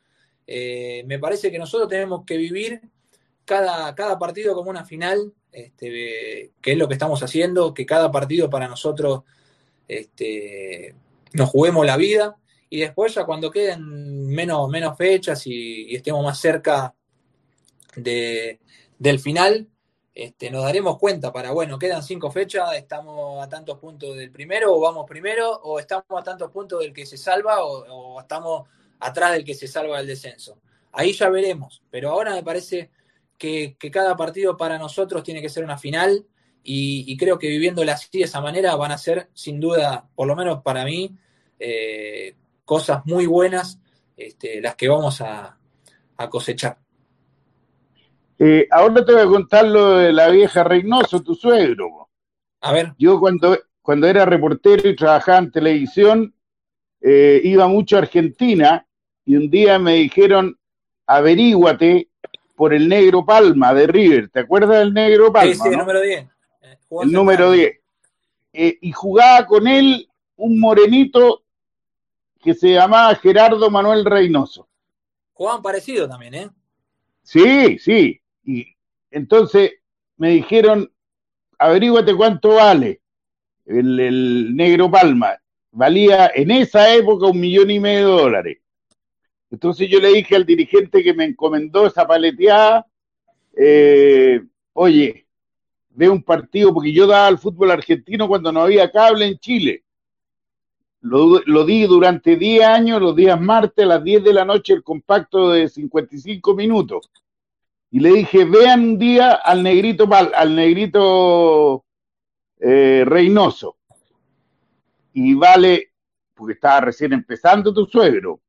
Eh, me parece que nosotros tenemos que vivir cada, cada partido como una final, este, que es lo que estamos haciendo, que cada partido para nosotros este, nos juguemos la vida y después ya cuando queden menos, menos fechas y, estemos más cerca de, del final, este, nos daremos cuenta para, bueno, quedan cinco fechas, estamos a tantos puntos del primero o vamos primero, o estamos a tantos puntos del que se salva o, estamos atrás del que se salva del descenso. Ahí ya veremos, pero ahora me parece que, que cada partido para nosotros tiene que ser una final y, creo que viviéndola así de esa manera van a ser, sin duda, por lo menos para mí, eh, cosas muy buenas este, las que vamos a, cosechar. Eh, ahora te voy a contar lo de la vieja Reynoso, tu suegro. A ver. Yo cuando, cuando era reportero y trabajaba en televisión, eh, iba mucho a Argentina y un día me dijeron, averíguate por el negro Palma de River. ¿Te acuerdas del negro Palma? Sí, sí, número 10 el número 10. Eh, y jugaba con él un morenito que se llamaba Gerardo Manuel Reynoso. Jugaban parecido también, ¿eh? Sí, sí. Y entonces me dijeron, averíguate cuánto vale el, el, negro Palma. Valía en esa época un millón y medio de dólares. Entonces yo le dije al dirigente que me encomendó esa paleteada, eh, oye, ve un partido, porque yo daba al fútbol argentino cuando no había cable en Chile. Lo, di durante 10 años, los días martes a las 10 de la noche, el compacto de 55 minutos. Y le dije, vean un día al negrito, al negrito eh, Reynoso. Y vale, porque estaba recién empezando tu suegro,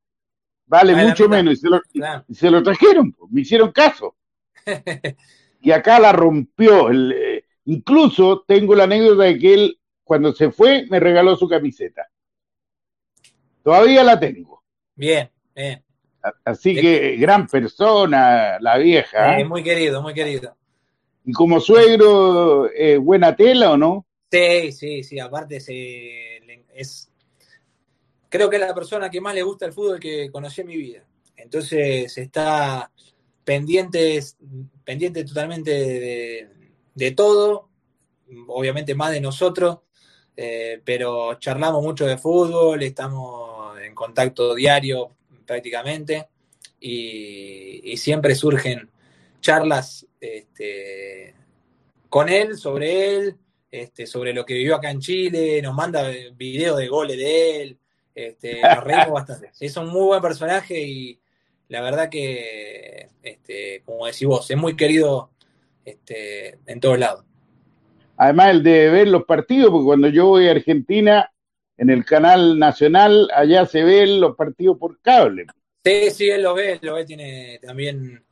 vale mucho menos. Y se, lo, y se lo trajeron, me hicieron caso. y acá la rompió. El, eh, incluso tengo la anécdota de que él, cuando se fue, me regaló su camiseta. Todavía la tengo. Bien, bien. Así que gran persona, la vieja. ¿eh? muy querido, muy querido. ¿Y como suegro, eh, buena tela o no? Sí, sí, sí. Aparte, se, es. Creo que es la persona que más le gusta el fútbol que conocí en mi vida. Entonces está pendiente pendiente totalmente de, todo, obviamente más de nosotros, eh, pero charlamos mucho de fútbol, estamos en contacto diario prácticamente y, siempre surgen charlas este, con él, sobre él, este, sobre lo que vivió acá en Chile, nos manda videos de goles de él, este, nos reímos bastante. Es un muy buen personaje y, la verdad que, este, como decís vos, es muy querido este, en todos lados. Además, el de ver los partidos, porque cuando yo voy a Argentina, en el canal nacional, allá se ven los partidos por cable. Sí, sí, él lo ve, él lo ve, tiene también,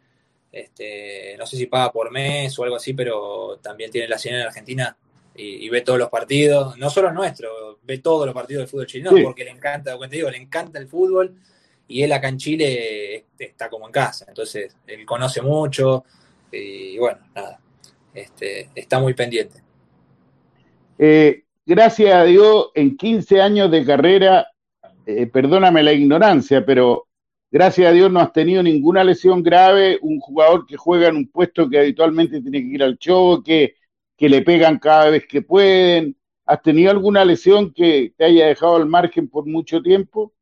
este, no sé si paga por mes o algo así, pero también tiene la señal en Argentina y, ve todos los partidos, no solo nuestro, ve todos los partidos del fútbol chileno, porque le encanta, como te digo, le encanta el fútbol y él acá en Chile está como en casa, entonces él conoce mucho y bueno, nada, este, está muy pendiente. Eh, gracias a Dios, en 15 años de carrera, eh, perdóname la ignorancia, pero gracias a Dios no has tenido ninguna lesión grave, un jugador que juega en un puesto que habitualmente tiene que ir al choque, que le pegan cada vez que pueden. ¿Has tenido alguna lesión que te haya dejado al margen por mucho tiempo?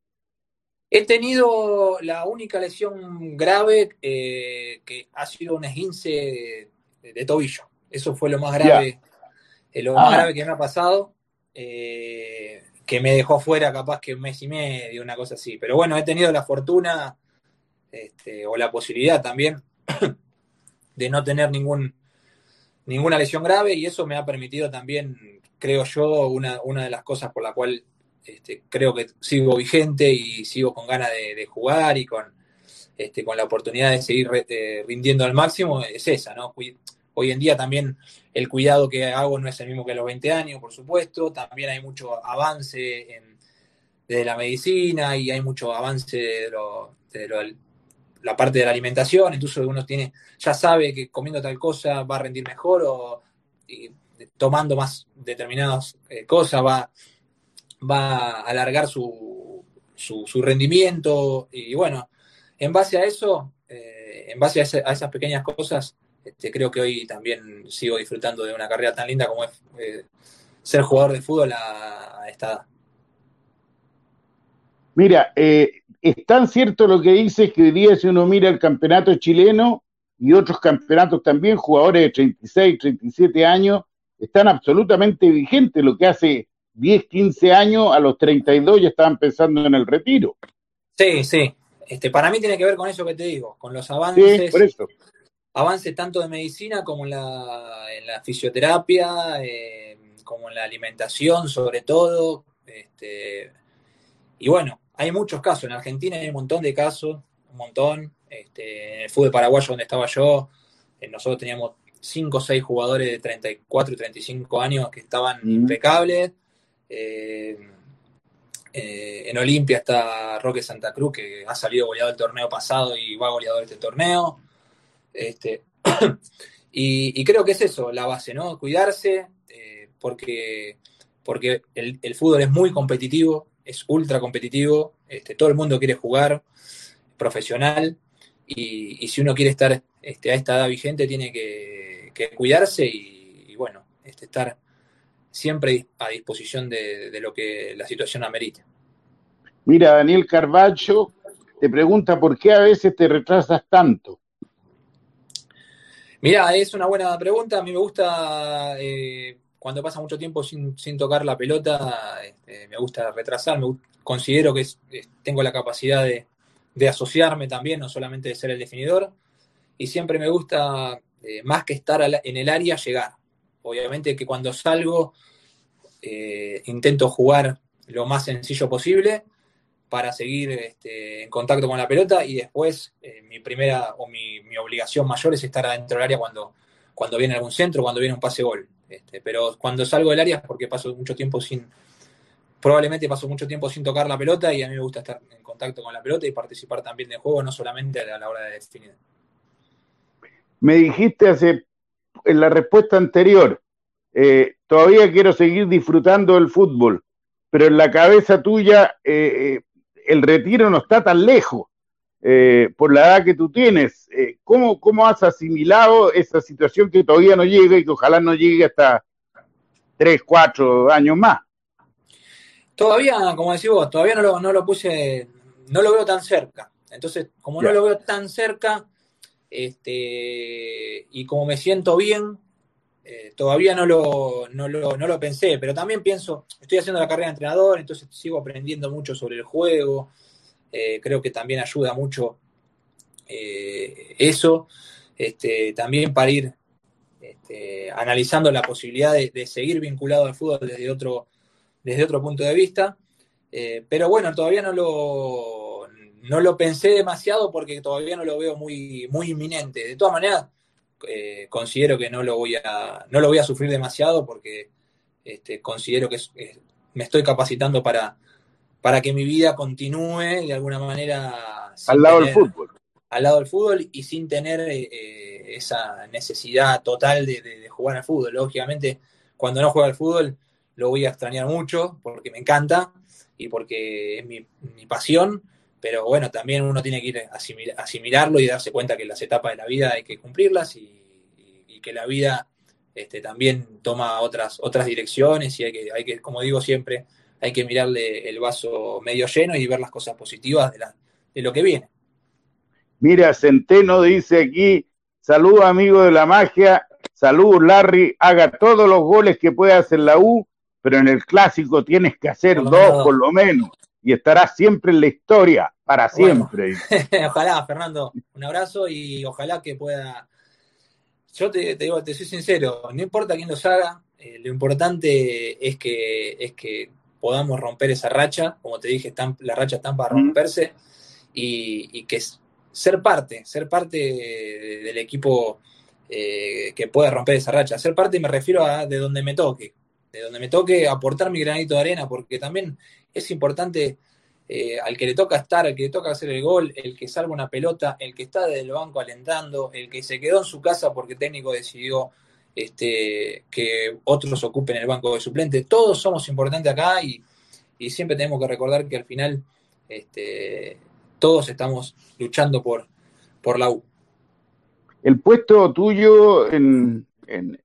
He tenido la única lesión grave eh, que ha sido un esguince de, tobillo. Eso fue lo más grave, eh, lo más ah. grave que me ha pasado. Eh, que me dejó fuera capaz que un mes y medio, una cosa así. Pero bueno, he tenido la fortuna este, o la posibilidad también de no tener ningún, ninguna lesión grave y eso me ha permitido también creo yo, una, una de las cosas por la cual este, creo que sigo vigente y sigo con ganas de, jugar y con, este, con la oportunidad de seguir eh, rindiendo al máximo es esa, ¿no? Hoy en día también el cuidado que hago no es el mismo que a los 20 años, por supuesto. También hay mucho avance en, de la medicina y hay mucho avance de, la parte de la alimentación. Entonces uno tiene, ya sabe que comiendo tal cosa va a rendir mejor o tomando más determinadas eh, cosas va, va a alargar su, su, rendimiento. Y bueno, en base a eso, eh, en base a, a esas pequeñas cosas, este, creo que hoy también sigo disfrutando de una carrera tan linda como es eh, ser jugador de fútbol a, esta edad. Mira, eh, es tan cierto lo que dices que hoy día si uno mira el campeonato chileno y otros campeonatos también, jugadores de 36, 37 años, están absolutamente vigentes, lo que hace 10, 15 años, a los 32 ya estaban pensando en el retiro. Sí, sí. Este, para mí tiene que ver con eso que te digo, con los avances. por eso avance tanto de medicina como en la, en la fisioterapia, eh, como en la alimentación sobre todo. Este, y bueno, hay muchos casos. En Argentina hay un montón de casos, un montón. Este, en el fútbol paraguayo donde estaba yo, eh, nosotros teníamos 5 o 6 jugadores de 34 y 35 años que estaban impecables. Eh, en Olimpia está Roque Santa Cruz, que ha salido goleador del torneo pasado y va goleador este torneo. Este, y, creo que es eso, la base, ¿no? Cuidarse, eh, porque, porque el, fútbol es muy competitivo, es ultra competitivo, este, todo el mundo quiere jugar profesional, y, si uno quiere estar este, a esta edad vigente, tiene que, cuidarse y, bueno, este, estar siempre a disposición de, de lo que la situación amerite. Mira, Daniel Carballo te pregunta por qué a veces te retrasas tanto. Mira, es una buena pregunta. A mí me gusta eh, cuando pasa mucho tiempo sin, tocar la pelota, este, me gusta retrasar. considero que tengo la capacidad de, asociarme también, no solamente de ser el definidor. Y siempre me gusta, eh, más que estar en el área, llegar. Obviamente que cuando salgo eh, intento jugar lo más sencillo posible para seguir este, en contacto con la pelota y después eh, mi primera o mi, obligación mayor es estar adentro del área cuando, cuando viene algún centro, cuando viene un pase gol. Este, pero cuando salgo del área es porque paso mucho tiempo sin, probablemente paso mucho tiempo sin tocar la pelota y a mí me gusta estar en contacto con la pelota y participar también del juego, no solamente a la hora de definir. Me dijiste hace, en la respuesta anterior, eh, todavía quiero seguir disfrutando del fútbol, pero en la cabeza tuya eh, el retiro no está tan lejos eh, por la edad que tú tienes. Eh, ¿cómo, ¿Cómo has asimilado esa situación que todavía no llega y que ojalá no llegue hasta tres, cuatro años más? Todavía, como decís vos, todavía no lo, no lo puse, no lo veo tan cerca. Entonces, como no lo veo tan cerca, este, y como me siento bien, eh, todavía no lo, no, lo, no lo pensé, pero también pienso, estoy haciendo la carrera de entrenador, entonces sigo aprendiendo mucho sobre el juego, eh, creo que también ayuda mucho eh, eso, este, también para ir este, analizando la posibilidad de, seguir vinculado al fútbol desde otro, desde otro punto de vista, pero bueno, todavía no lo, no lo pensé demasiado porque todavía no lo veo muy, muy inminente. De todas maneras, eh, considero que no lo voy a, no lo voy a sufrir demasiado porque este, considero que me estoy capacitando para, para que mi vida continúe de alguna manera. Al lado del fútbol. Al lado del fútbol y sin tener eh, esa necesidad total de, jugar al fútbol. Lógicamente, cuando no juega al fútbol, lo voy a extrañar mucho porque me encanta y porque es mi, mi pasión pero bueno, también uno tiene que ir a asimilarlo y darse cuenta que las etapas de la vida hay que cumplirlas y, que la vida este, también toma otras, otras direcciones y hay que, hay que, como digo siempre, hay que mirarle el vaso medio lleno y ver las cosas positivas de, la, de lo que viene. Mira, Centeno dice aquí, saludos amigo de la magia, saludos Larry, haga todos los goles que puedas en la U, pero en el clásico tienes que hacer dos por lo menos y estará siempre en la historia, para siempre. ojalá, Fernando, un abrazo y ojalá que pueda. Yo te, digo, te soy sincero, no importa quién los haga, Eh, lo importante es que, es que podamos romper esa racha, como te dije, están, las rachas están para romperse y, que ser parte, ser parte del equipo eh, que pueda romper esa racha. Ser parte me refiero a de donde me toque, de donde me toque aportar mi granito de arena, porque también es importante eh, al que le toca estar, al que le toca hacer el gol, el que salva una pelota, el que está desde el banco alentando, el que se quedó en su casa porque el técnico decidió este, que otros ocupen el banco de suplente. Todos somos importantes acá y, siempre tenemos que recordar que al final este, todos estamos luchando por, por la U. El puesto tuyo en,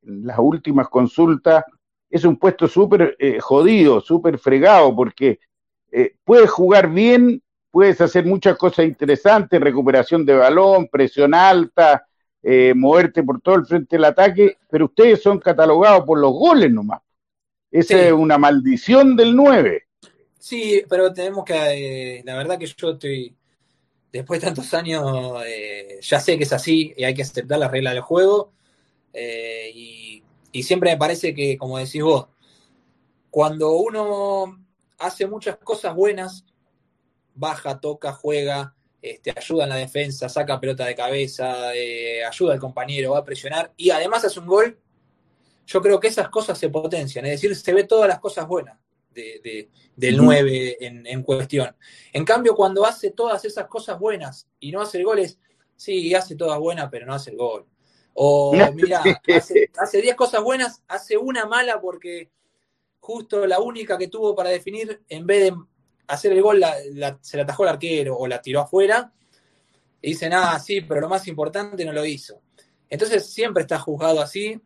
las últimas consultas es un puesto súper eh, jodido, súper fregado, porque eh, puedes jugar bien, puedes hacer muchas cosas interesantes, recuperación de balón, presión alta, eh, moverte por todo el frente del ataque, pero ustedes son catalogados por los goles nomás. Esa es una maldición del 9. Sí, pero tenemos que, la verdad que yo estoy, después de tantos años, ya sé que es así y hay que aceptar las reglas del juego. y, y siempre me parece que, como decís vos, cuando uno hace muchas cosas buenas, baja, toca, juega, este, ayuda en la defensa, saca pelota de cabeza, eh, ayuda al compañero, va a presionar y además hace un gol. Yo creo que esas cosas se potencian, es decir, se ve todas las cosas buenas del 9 en, cuestión. En cambio, cuando hace todas esas cosas buenas y no hace el gol, es, sí, hace todas buenas, pero no hace el gol. O mira, hace 10 cosas buenas, hace una mala porque justo la única que tuvo para definir, en vez de hacer el gol, se la atajó el arquero o la tiró afuera. Y dicen, ah, sí, pero lo más importante no lo hizo. Entonces siempre está juzgado así.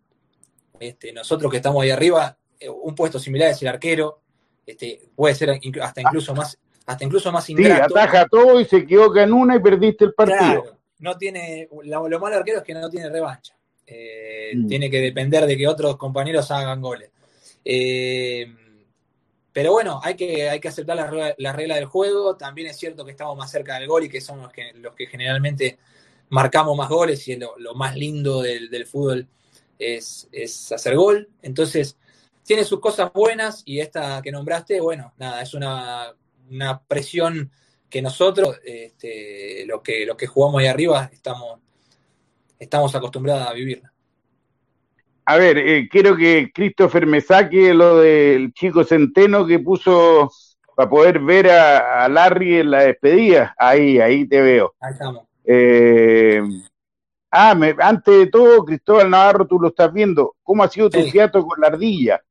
Este, nosotros que estamos ahí arriba, eh, un puesto similar es el arquero. Este, puede ser hasta incluso más, hasta incluso más ingrato. Sí, ataja todo y se equivoca en una y perdiste el partido. no tiene, lo, malo del arquero es que no tiene revancha. Eh, mm. Tiene que depender de que otros compañeros hagan goles. Eh, pero bueno, hay que, hay que aceptar la, regla del juego. También es cierto que estamos más cerca del gol y que somos los que, los que generalmente marcamos más goles y lo, lo más lindo del, fútbol es, hacer gol. Entonces, tiene sus cosas buenas y esta que nombraste, bueno, nada, es una, presión que nosotros, este, lo que, lo que jugamos ahí arriba, estamos, estamos acostumbrados a vivirla. A ver, eh, quiero que Christopher me saque lo del chico Centeno que puso para poder ver a, Larry en la despedida. Ahí, ahí te veo. Ahí estamos. Eh, ah, antes de todo, Cristóbal Navarro, tú lo estás viendo. ¿Cómo ha sido tu fiato con la ardilla?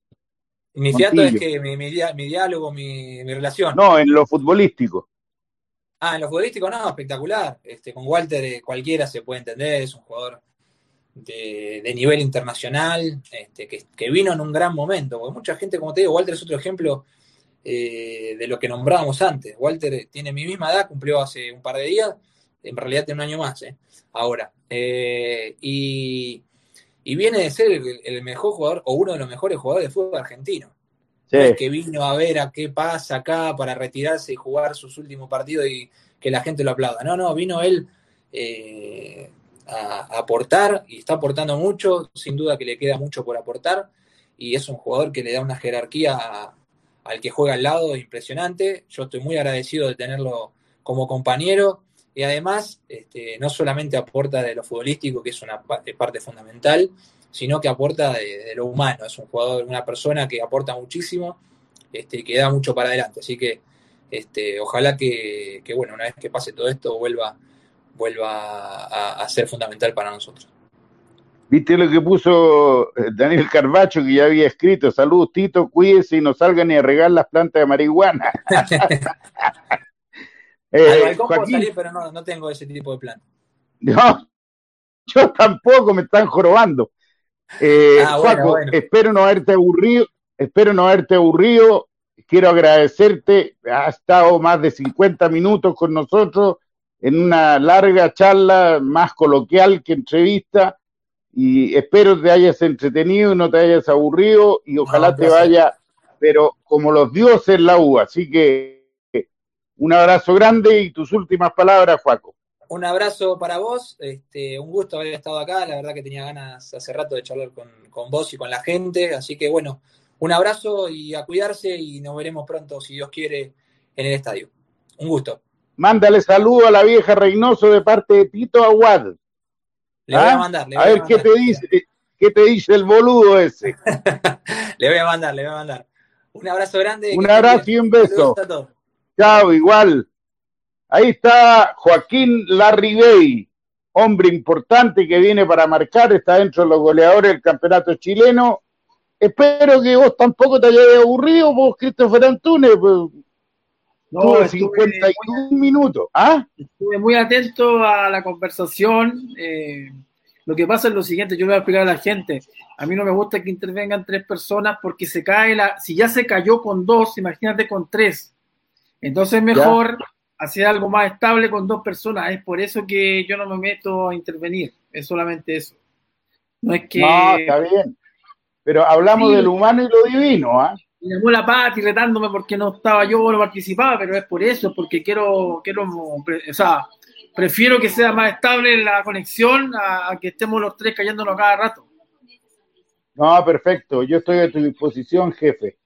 Mi fiato es que mi, diálogo, mi, relación. No, en lo futbolístico. Ah, en lo futbolístico no, espectacular. Este, con Walter eh, cualquiera se puede entender, es un jugador de, nivel internacional, este, que, vino en un gran momento, porque mucha gente, como te digo, Walter es otro ejemplo eh, de lo que nombrábamos antes. Walter tiene mi misma edad, cumplió hace un par de días, en realidad tiene un año más, eh, ahora. Eh, y, viene de ser el, mejor jugador o uno de los mejores jugadores de fútbol argentino. que vino a ver a qué pasa acá para retirarse y jugar sus últimos partidos y que la gente lo aplauda. No, no, vino él a, aportar y está aportando mucho, sin duda que le queda mucho por aportar y es un jugador que le da una jerarquía al que juega al lado impresionante. Yo estoy muy agradecido de tenerlo como compañero y además este, no solamente aporta de lo futbolístico, que es una parte fundamental, sino que aporta de, lo humano. Es un jugador, una persona que aporta muchísimo este, y que da mucho para adelante. Así que este, ojalá que, que, bueno, una vez que pase todo esto, vuelva vuelva a, ser fundamental para nosotros. ¿Viste lo que puso eh, Daniel Carbacho que ya había escrito? Saludos, Tito, cuídese y no salgan ni a regar las plantas de marihuana. eh, salir, pero no, no, tengo ese tipo de plan. No, yo tampoco, me están jorobando. Eh, ah, espero no haberte aburrido, espero no haberte aburrido. Quiero agradecerte, has estado más de 50 minutos con nosotros en una larga charla más coloquial que entrevista y espero te hayas entretenido, no te hayas aburrido y ojalá te vaya, pero como los dioses la U. Así que un abrazo grande y tus últimas palabras, Juaco. un abrazo para vos, este, un gusto haber estado acá, la verdad que tenía ganas hace rato de charlar con, con vos y con la gente, así que bueno, un abrazo y a cuidarse y nos veremos pronto, si Dios quiere, en el estadio. Un gusto. Mándale saludo a la vieja Reynoso de parte de Tito Aguad. Le voy a ¿Ah? mandar. Le voy a, ver qué te dice, qué te dice el boludo ese. le voy a mandar, le voy a mandar. Un abrazo grande. Un abrazo y un beso. Chao, igual. Ahí está Joaquín Larribey, hombre importante que viene para marcar, está dentro de los goleadores del campeonato chileno. Espero que vos tampoco te hayas aburrido, vos, Christopher Antunes. Pues, no, 51 minutos. ¿Ah? Estuve muy atento a la conversación. Eh, lo que pasa es lo siguiente, yo le voy a explicar a la gente. A mí no me gusta que intervengan tres personas porque se cae la. Si ya se cayó con dos, imagínate con tres. Entonces es mejor hacer algo más estable con dos personas. Es por eso que yo no me meto a intervenir. Es solamente eso. No es que. No, está bien. Pero hablamos de lo humano y lo divino, ¿ah? Me llamó la Pati retándome porque no estaba yo, no participaba, pero es por eso, porque quiero, quiero, o sea, prefiero que sea más estable la conexión a, que estemos los tres cayéndonos cada rato. No, perfecto, yo estoy a tu disposición, jefe.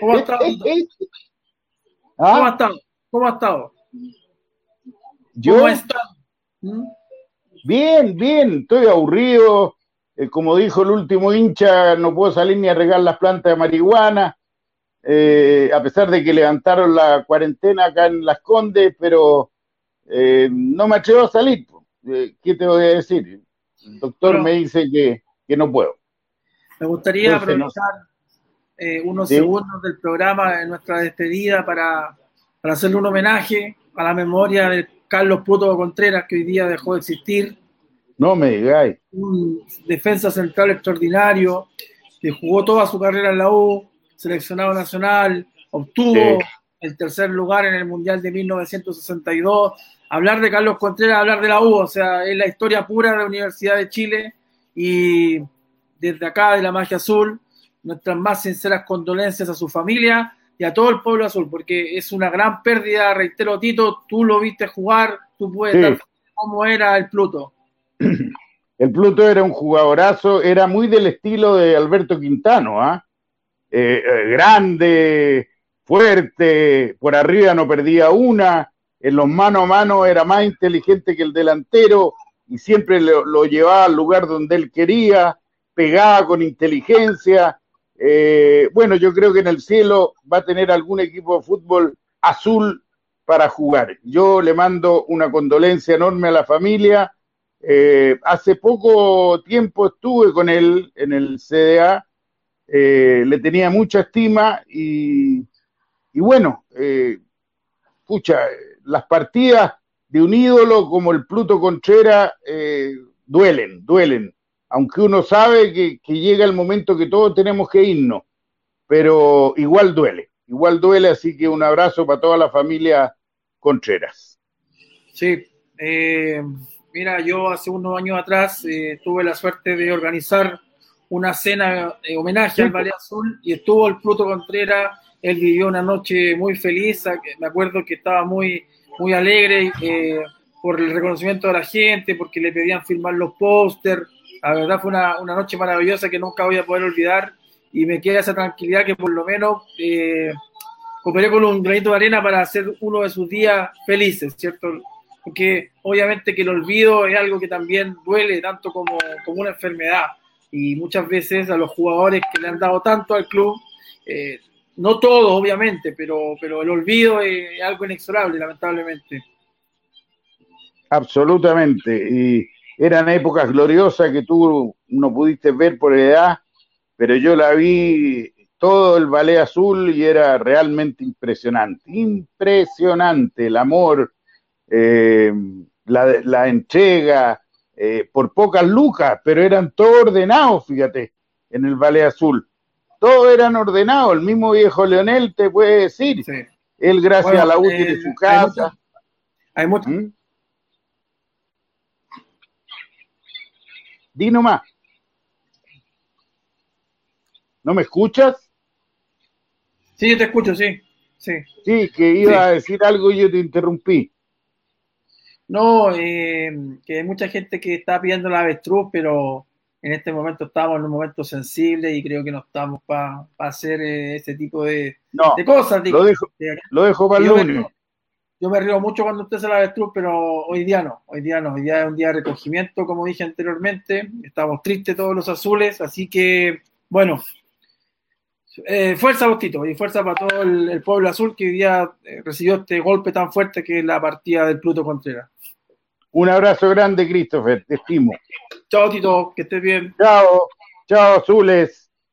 ¿Cómo ha estado? ¿Ah? ¿Cómo ha estado? ¿Cómo ha estado? ¿Yo? ¿Cómo estado? ¿Mm? Bien, bien, estoy aburrido, eh, como dijo el último hincha, no puedo salir ni a regar las plantas de marihuana, eh, a pesar de que levantaron la cuarentena acá en Las Condes, pero eh, no me atrevo a salir. ¿Qué te voy a decir? El doctor me dice que, no puedo. Me gustaría aprovechar unos segundos del programa en nuestra despedida para, para hacerle un homenaje a la memoria de Carlos Puto Contreras, que hoy día dejó de existir no me digáis. Un defensa central extraordinario, que jugó toda su carrera en la U, seleccionado nacional, obtuvo el tercer lugar en el Mundial de 1962. Hablar de Carlos Contreras, hablar de la U, o sea, es la historia pura de la Universidad de Chile y desde acá de la magia azul, nuestras más sinceras condolencias a su familia y a todo el pueblo azul, porque es una gran pérdida, reitero Tito, tú lo viste jugar, tú puedes dar cómo era el Pluto. El Pluto era un jugadorazo, era muy del estilo de Alberto Quintano, ¿ah? Eh, eh, grande, fuerte, por arriba no perdía una, en los mano a mano era más inteligente que el delantero y siempre lo, llevaba al lugar donde él quería, pegaba con inteligencia. Eh, bueno, yo creo que en el cielo va a tener algún equipo de fútbol azul para jugar. Yo le mando una condolencia enorme a la familia eh, hace poco tiempo estuve con él en el CDA, eh, le tenía mucha estima y, bueno, eh, las partidas de un ídolo como el Pluto Contreras eh, duelen, duelen, aunque uno sabe que, que llega el momento que todos tenemos que irnos, pero igual duele, igual duele, así que un abrazo para toda la familia Contreras. Sí, eh, Mira, yo hace unos años atrás eh, tuve la suerte de organizar una cena de homenaje al Valle Azul y estuvo el Pluto Contreras. Él vivió una noche muy feliz. Me acuerdo que estaba muy, muy alegre eh, por el reconocimiento de la gente, porque le pedían firmar los pósters. La verdad fue una, una, noche maravillosa que nunca voy a poder olvidar y me queda esa tranquilidad que por lo menos eh, cooperé con un granito de arena para hacer uno de sus días felices, ¿cierto? Porque obviamente que el olvido es algo que también duele tanto como, como una enfermedad. Y muchas veces a los jugadores que le han dado tanto al club, eh, no todos obviamente, pero, pero el olvido es algo inexorable lamentablemente. Absolutamente, y eran épocas gloriosas que tú no pudiste ver por edad, pero yo la vi todo el ballet azul y era realmente impresionante, impresionante el amor, eh, la, entrega, eh, por pocas lucas, pero eran todos ordenados, fíjate, en el Valle Azul. Todos eran ordenados, el mismo viejo Leonel te puede decir. Él, gracias a la U, de su casa. Hay mucho. ¿Mm? Di nomás. ¿No me escuchas? Sí, yo te escucho, sí. Sí, sí que iba a decir algo y yo te interrumpí. No, eh, que hay mucha gente que está pidiendo la avestruz, pero en este momento estamos en un momento sensible y creo que no estamos para hacer eh, ese tipo de, cosas. lo dejo, lo dejo para el lunes. Yo me río mucho cuando usted se la avestruz, pero hoy día no, hoy día no, hoy día es un día de recogimiento, como dije anteriormente, estamos tristes todos los azules, así que, bueno, eh, fuerza Bostito y fuerza para todo el, pueblo azul que hoy día eh, recibió este golpe tan fuerte que es la partida del Pluto Contreras. Un abrazo grande, Christopher, te estimo. Chao, Tito, que estés bien. Chao, chao, azules.